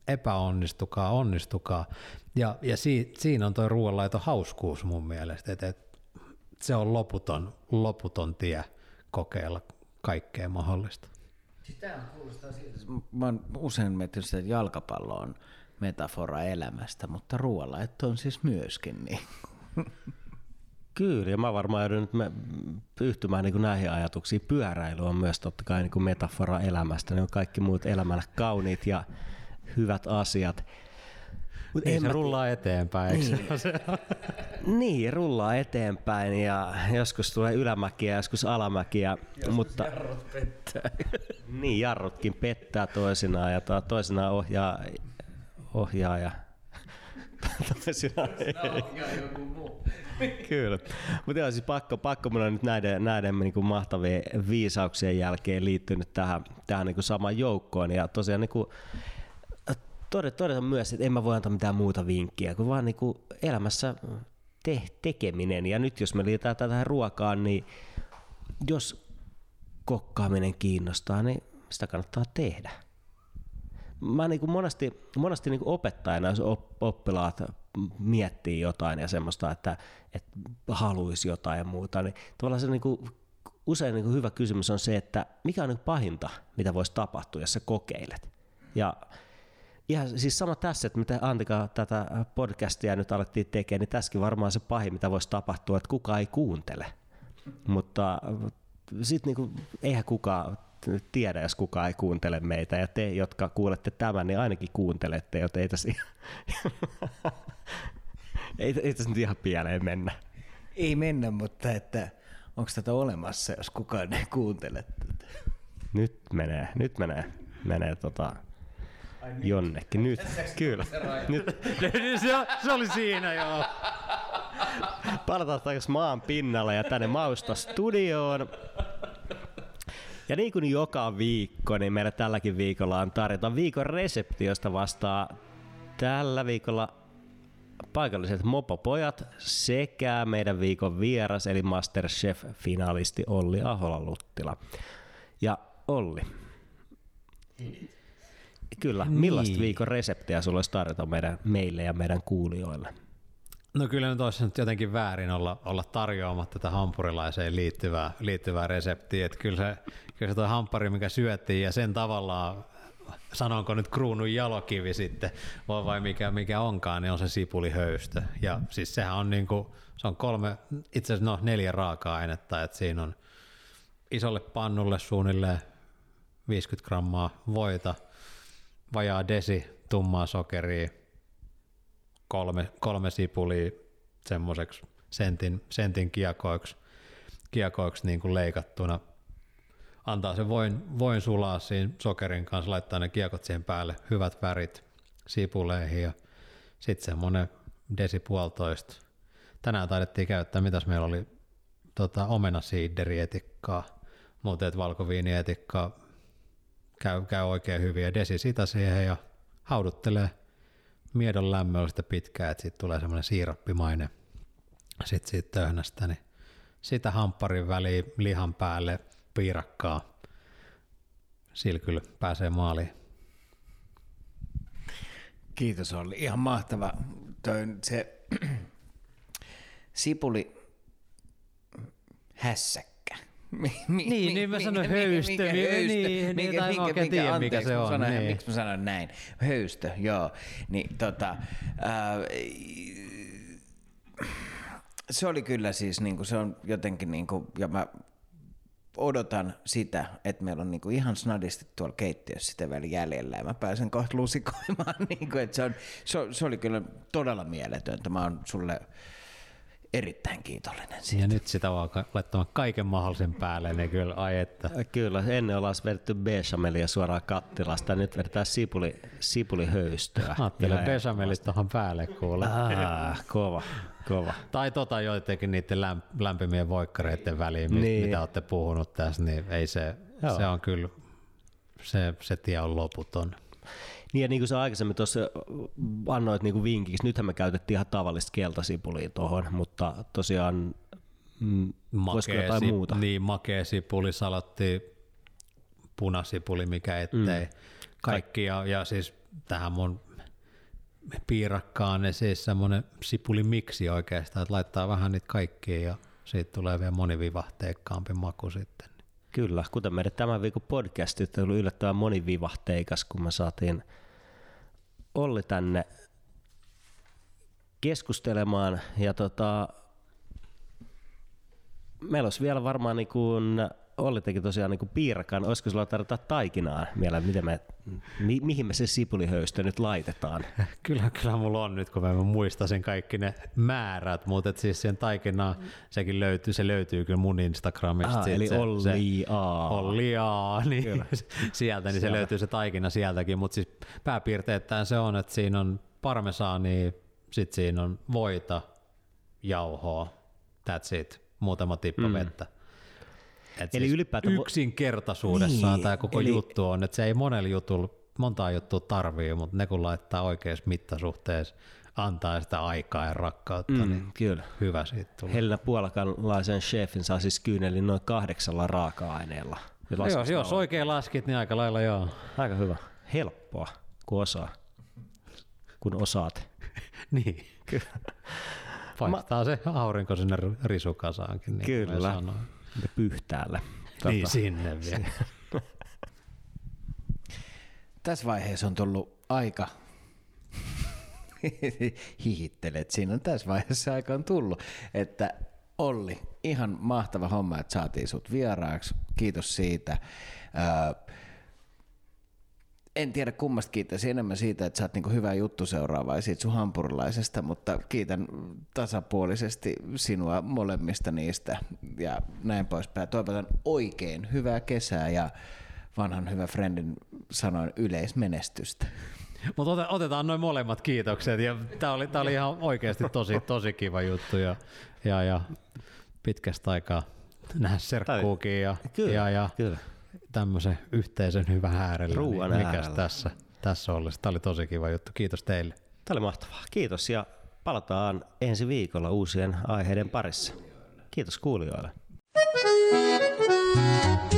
epäonnistukaa, onnistukaa. Ja, ja si, siinä on tuo ruoanlaito hauskuus mun mielestä, että et se on loputon, loputon tie kokeilla kaikkea mahdollista. Sitä kuulostaa siltä. Mä oon usein miettinyt sitä, että jalkapallo on metafora elämästä, mutta ruoanlaitto on siis myöskin niin. Kyllä, ja mä varmaan joudun nyt me yhtymään niin näihin ajatuksiin. Pyöräily on myös totta kai niin metafora elämästä. Ne on kaikki muut elämällä kauniit ja hyvät asiat. Mut niin se rullaa eteenpäin, niin. niin, rullaa eteenpäin ja joskus tulee ylämäkiä ja joskus alamäkiä. Joskus mutta, jarrut pettää. niin, jarrutkin pettää toisinaan ja toisinaan ohjaa, ohjaa ja toisinaan ei. joku muu. Kyllä. Mutta joo, siis pakko, pakko mun on nyt näiden, näiden niin kuin mahtavien viisauksien jälkeen liittynyt tähän, tähän niin kuin samaan joukkoon. Ja tosiaan niin kuin, todeta, todeta myös, että en mä voi antaa mitään muuta vinkkiä, kuin vaan niin kuin elämässä te, tekeminen. Ja nyt jos me liitetään tätä ruokaan, niin jos kokkaaminen kiinnostaa, niin sitä kannattaa tehdä. mä niin kuin monesti, monesti niin kuin opettajana, jos oppilaat miettii jotain ja semmoista, että, että haluaisi jotain ja muuta, niin tavallaan se niin kuin, usein niin kuin hyvä kysymys on se, että mikä on niin pahinta, mitä voisi tapahtua, jos sä kokeilet. Ja ihan siis sama tässä, että mitä Antika tätä podcastia nyt alettiin tekemään, niin tässäkin varmaan se pahin, mitä voisi tapahtua, että kukaan ei kuuntele. Mutta sitten niinku, eihän kukaan tiedä, jos kukaan ei kuuntele meitä, ja te, jotka kuulette tämän, niin ainakin kuuntelette, joten ei tässä, ei, ei tässä nyt ihan pieleen mennä. Ei mennä, mutta että onko tätä olemassa, jos kukaan ei kuuntele tätä? Nyt menee, nyt menee, menee tota, jonnekin. Nyt, kyllä. Nyt. se, se, oli siinä joo. Palataan takaisin maan pinnalle ja tänne Mausta studioon. Ja niin kuin joka viikko, niin meillä tälläkin viikolla on tarjota viikon resepti, josta vastaa tällä viikolla paikalliset mopopojat sekä meidän viikon vieras eli Masterchef-finalisti Olli Ahola-Luttila. Ja Olli, kyllä, niin. millaista viikon reseptiä sulla olisi tarjota meidän, meille ja meidän kuulijoille? No kyllä nyt olisi nyt jotenkin väärin olla, olla tarjoamatta tätä hampurilaiseen liittyvää, liittyvää reseptiä. Että kyllä se, kyllä se toi hampari, mikä syöttiin ja sen tavallaan sanonko nyt kruunun jalokivi sitten, vai, vai mikä, mikä onkaan, niin on se sipulihöystö. Ja siis sehän on niinku, se on kolme, itse asiassa no neljä raaka-ainetta, että siinä on isolle pannulle suunnilleen 50 grammaa voita, vajaa desi tummaa sokeria, kolme, kolme sipulia semmoiseksi sentin, sentin kiekoiksi, kiekoiksi niin kuin leikattuna. Antaa se voin, voin sulaa siinä sokerin kanssa, laittaa ne kiekot siihen päälle, hyvät värit sipuleihin ja sitten semmoinen desi puolitoista. Tänään taidettiin käyttää, mitäs meillä oli, tota, omenasiiderietikkaa, mutta valkoviinietikkaa käy, käy oikein hyvin ja desi sitä siihen ja hauduttelee miedon lämmöllä sitä pitkään, että siitä tulee semmoinen siirappimainen sitten siitä töhnästä, niin sitä hampparin väliin lihan päälle piirakkaa. Sillä kyllä pääsee maaliin. Kiitos Olli. Ihan mahtava. Toi, se sipuli hässäkkä. Mi, mi, niin, niin mä sanoin höystö. Mikä, mikä höystö niin, niin, tai mikä, mikä, tiedä, mikä se on. Sanoin, niin. Miksi mä sanoin näin? Höystö, joo. Niin, tota, ää, se oli kyllä siis, niin kuin, se on jotenkin, niin kuin, ja mä odotan sitä, että meillä on niinku ihan snadisti tuolla keittiössä sitä vielä jäljellä ja mä pääsen kohta lusikoimaan. Niinku, että se, on, se, se, oli kyllä todella mieletöntä. Mä oon sulle erittäin kiitollinen siitä. Ja nyt sitä vaan laittamaan kaiken mahdollisen päälle, niin kyllä, ai että. Kyllä, ennen ollaan vedetty bechamelia suoraan kattilasta, nyt vedetään sipuli, sipulihöystöä. Ajattelen bechamelit tuohon päälle kuule. Ah, kova, kova. Tai tota jotenkin niiden lämpimien voikkareiden väliin, niin. mitä olette puhunut tässä, niin ei se, Joo. se on kyllä, se, se tie on loputon. Niin ja niin kuin sä aikaisemmin tuossa annoit niin kuin vinkiksi, nythän me käytettiin ihan tavallista keltasipulia tuohon, mutta tosiaan mm, voisiko jotain sip, muuta? Niin, makea sipuli, salatti, punasipuli, mikä ettei. Mm. Kaikki ja, ja siis tähän mun piirakkaan ne siis semmoinen sipulimiksi oikeastaan, että laittaa vähän niitä kaikkia ja siitä tulee vielä monivivahteikkaampi maku sitten. Kyllä, kuten meidän tämän viikon podcastit oli yllättävän monivivahteikas, kun me saatiin Olli tänne keskustelemaan. Ja tota, meillä olisi vielä varmaan niin kuin Olli teki tosiaan niin piirakan. Olisiko sulla tarvita taikinaa vielä, miten me, mi, mihin me se sipulihöystö nyt laitetaan? Kyllä, kyllä mulla on nyt, kun mä muistasin kaikki ne määrät, mutta et siis sen taikinaa, sekin löytyy, se löytyy kyllä mun Instagramista. Aha, eli se, Olli A. Olli A, niin sieltä, niin se löytyy se taikina sieltäkin, mutta siis pääpiirteittäin se on, että siinä on parmesaani, sitten siinä on voita, jauhoa, that's it, muutama tippa mm. vettä et eli siis ylipäätään yksinkertaisuudessaan niin, tämä koko eli... juttu on, että se ei monella jutulla, montaa juttua tarvii, mutta ne kun laittaa oikeassa mittasuhteessa, antaa sitä aikaa ja rakkautta, mm, niin kyllä. hyvä siitä tulee. Helena puolakalaisen chefin saa siis kyyneli noin kahdeksalla raaka-aineella. Joo, jos oikein laskit, niin aika lailla joo. Aika hyvä. Helppoa. kun osaa. Kun osaat. niin. Paistaa se aurinko sinne risukasaankin. Niin Kyllä. sanoin. Ja pyhtäälle. Niin sinne vielä. Tässä vaiheessa on tullut aika hihittelet. Siinä on tässä vaiheessa aika on tullut, että Olli, ihan mahtava homma, että saatiin sut vieraaksi. Kiitos siitä. Öö, en tiedä kummasta kiittäisin enemmän siitä, että sä oot niinku hyvä juttu seuraa vai siitä sun hampurilaisesta, mutta kiitän tasapuolisesti sinua molemmista niistä ja näin poispäin. Toivotan oikein hyvää kesää ja vanhan hyvä friendin sanoin yleismenestystä. Mutta otetaan noin molemmat kiitokset. Ja tää oli, tää oli ihan oikeasti tosi, tosi kiva juttu. Ja, ja, ja pitkästä aikaa nähdä serkkuukin ja, Kyllä, ja, ja kyllä tämmöisen yhteisen hyvän äärellä. Ruuan niin äärellä. tässä, tässä oli? Tämä oli tosi kiva juttu. Kiitos teille. Tämä oli mahtavaa. Kiitos ja palataan ensi viikolla uusien aiheiden parissa. Kiitos kuulijoille. Thank you.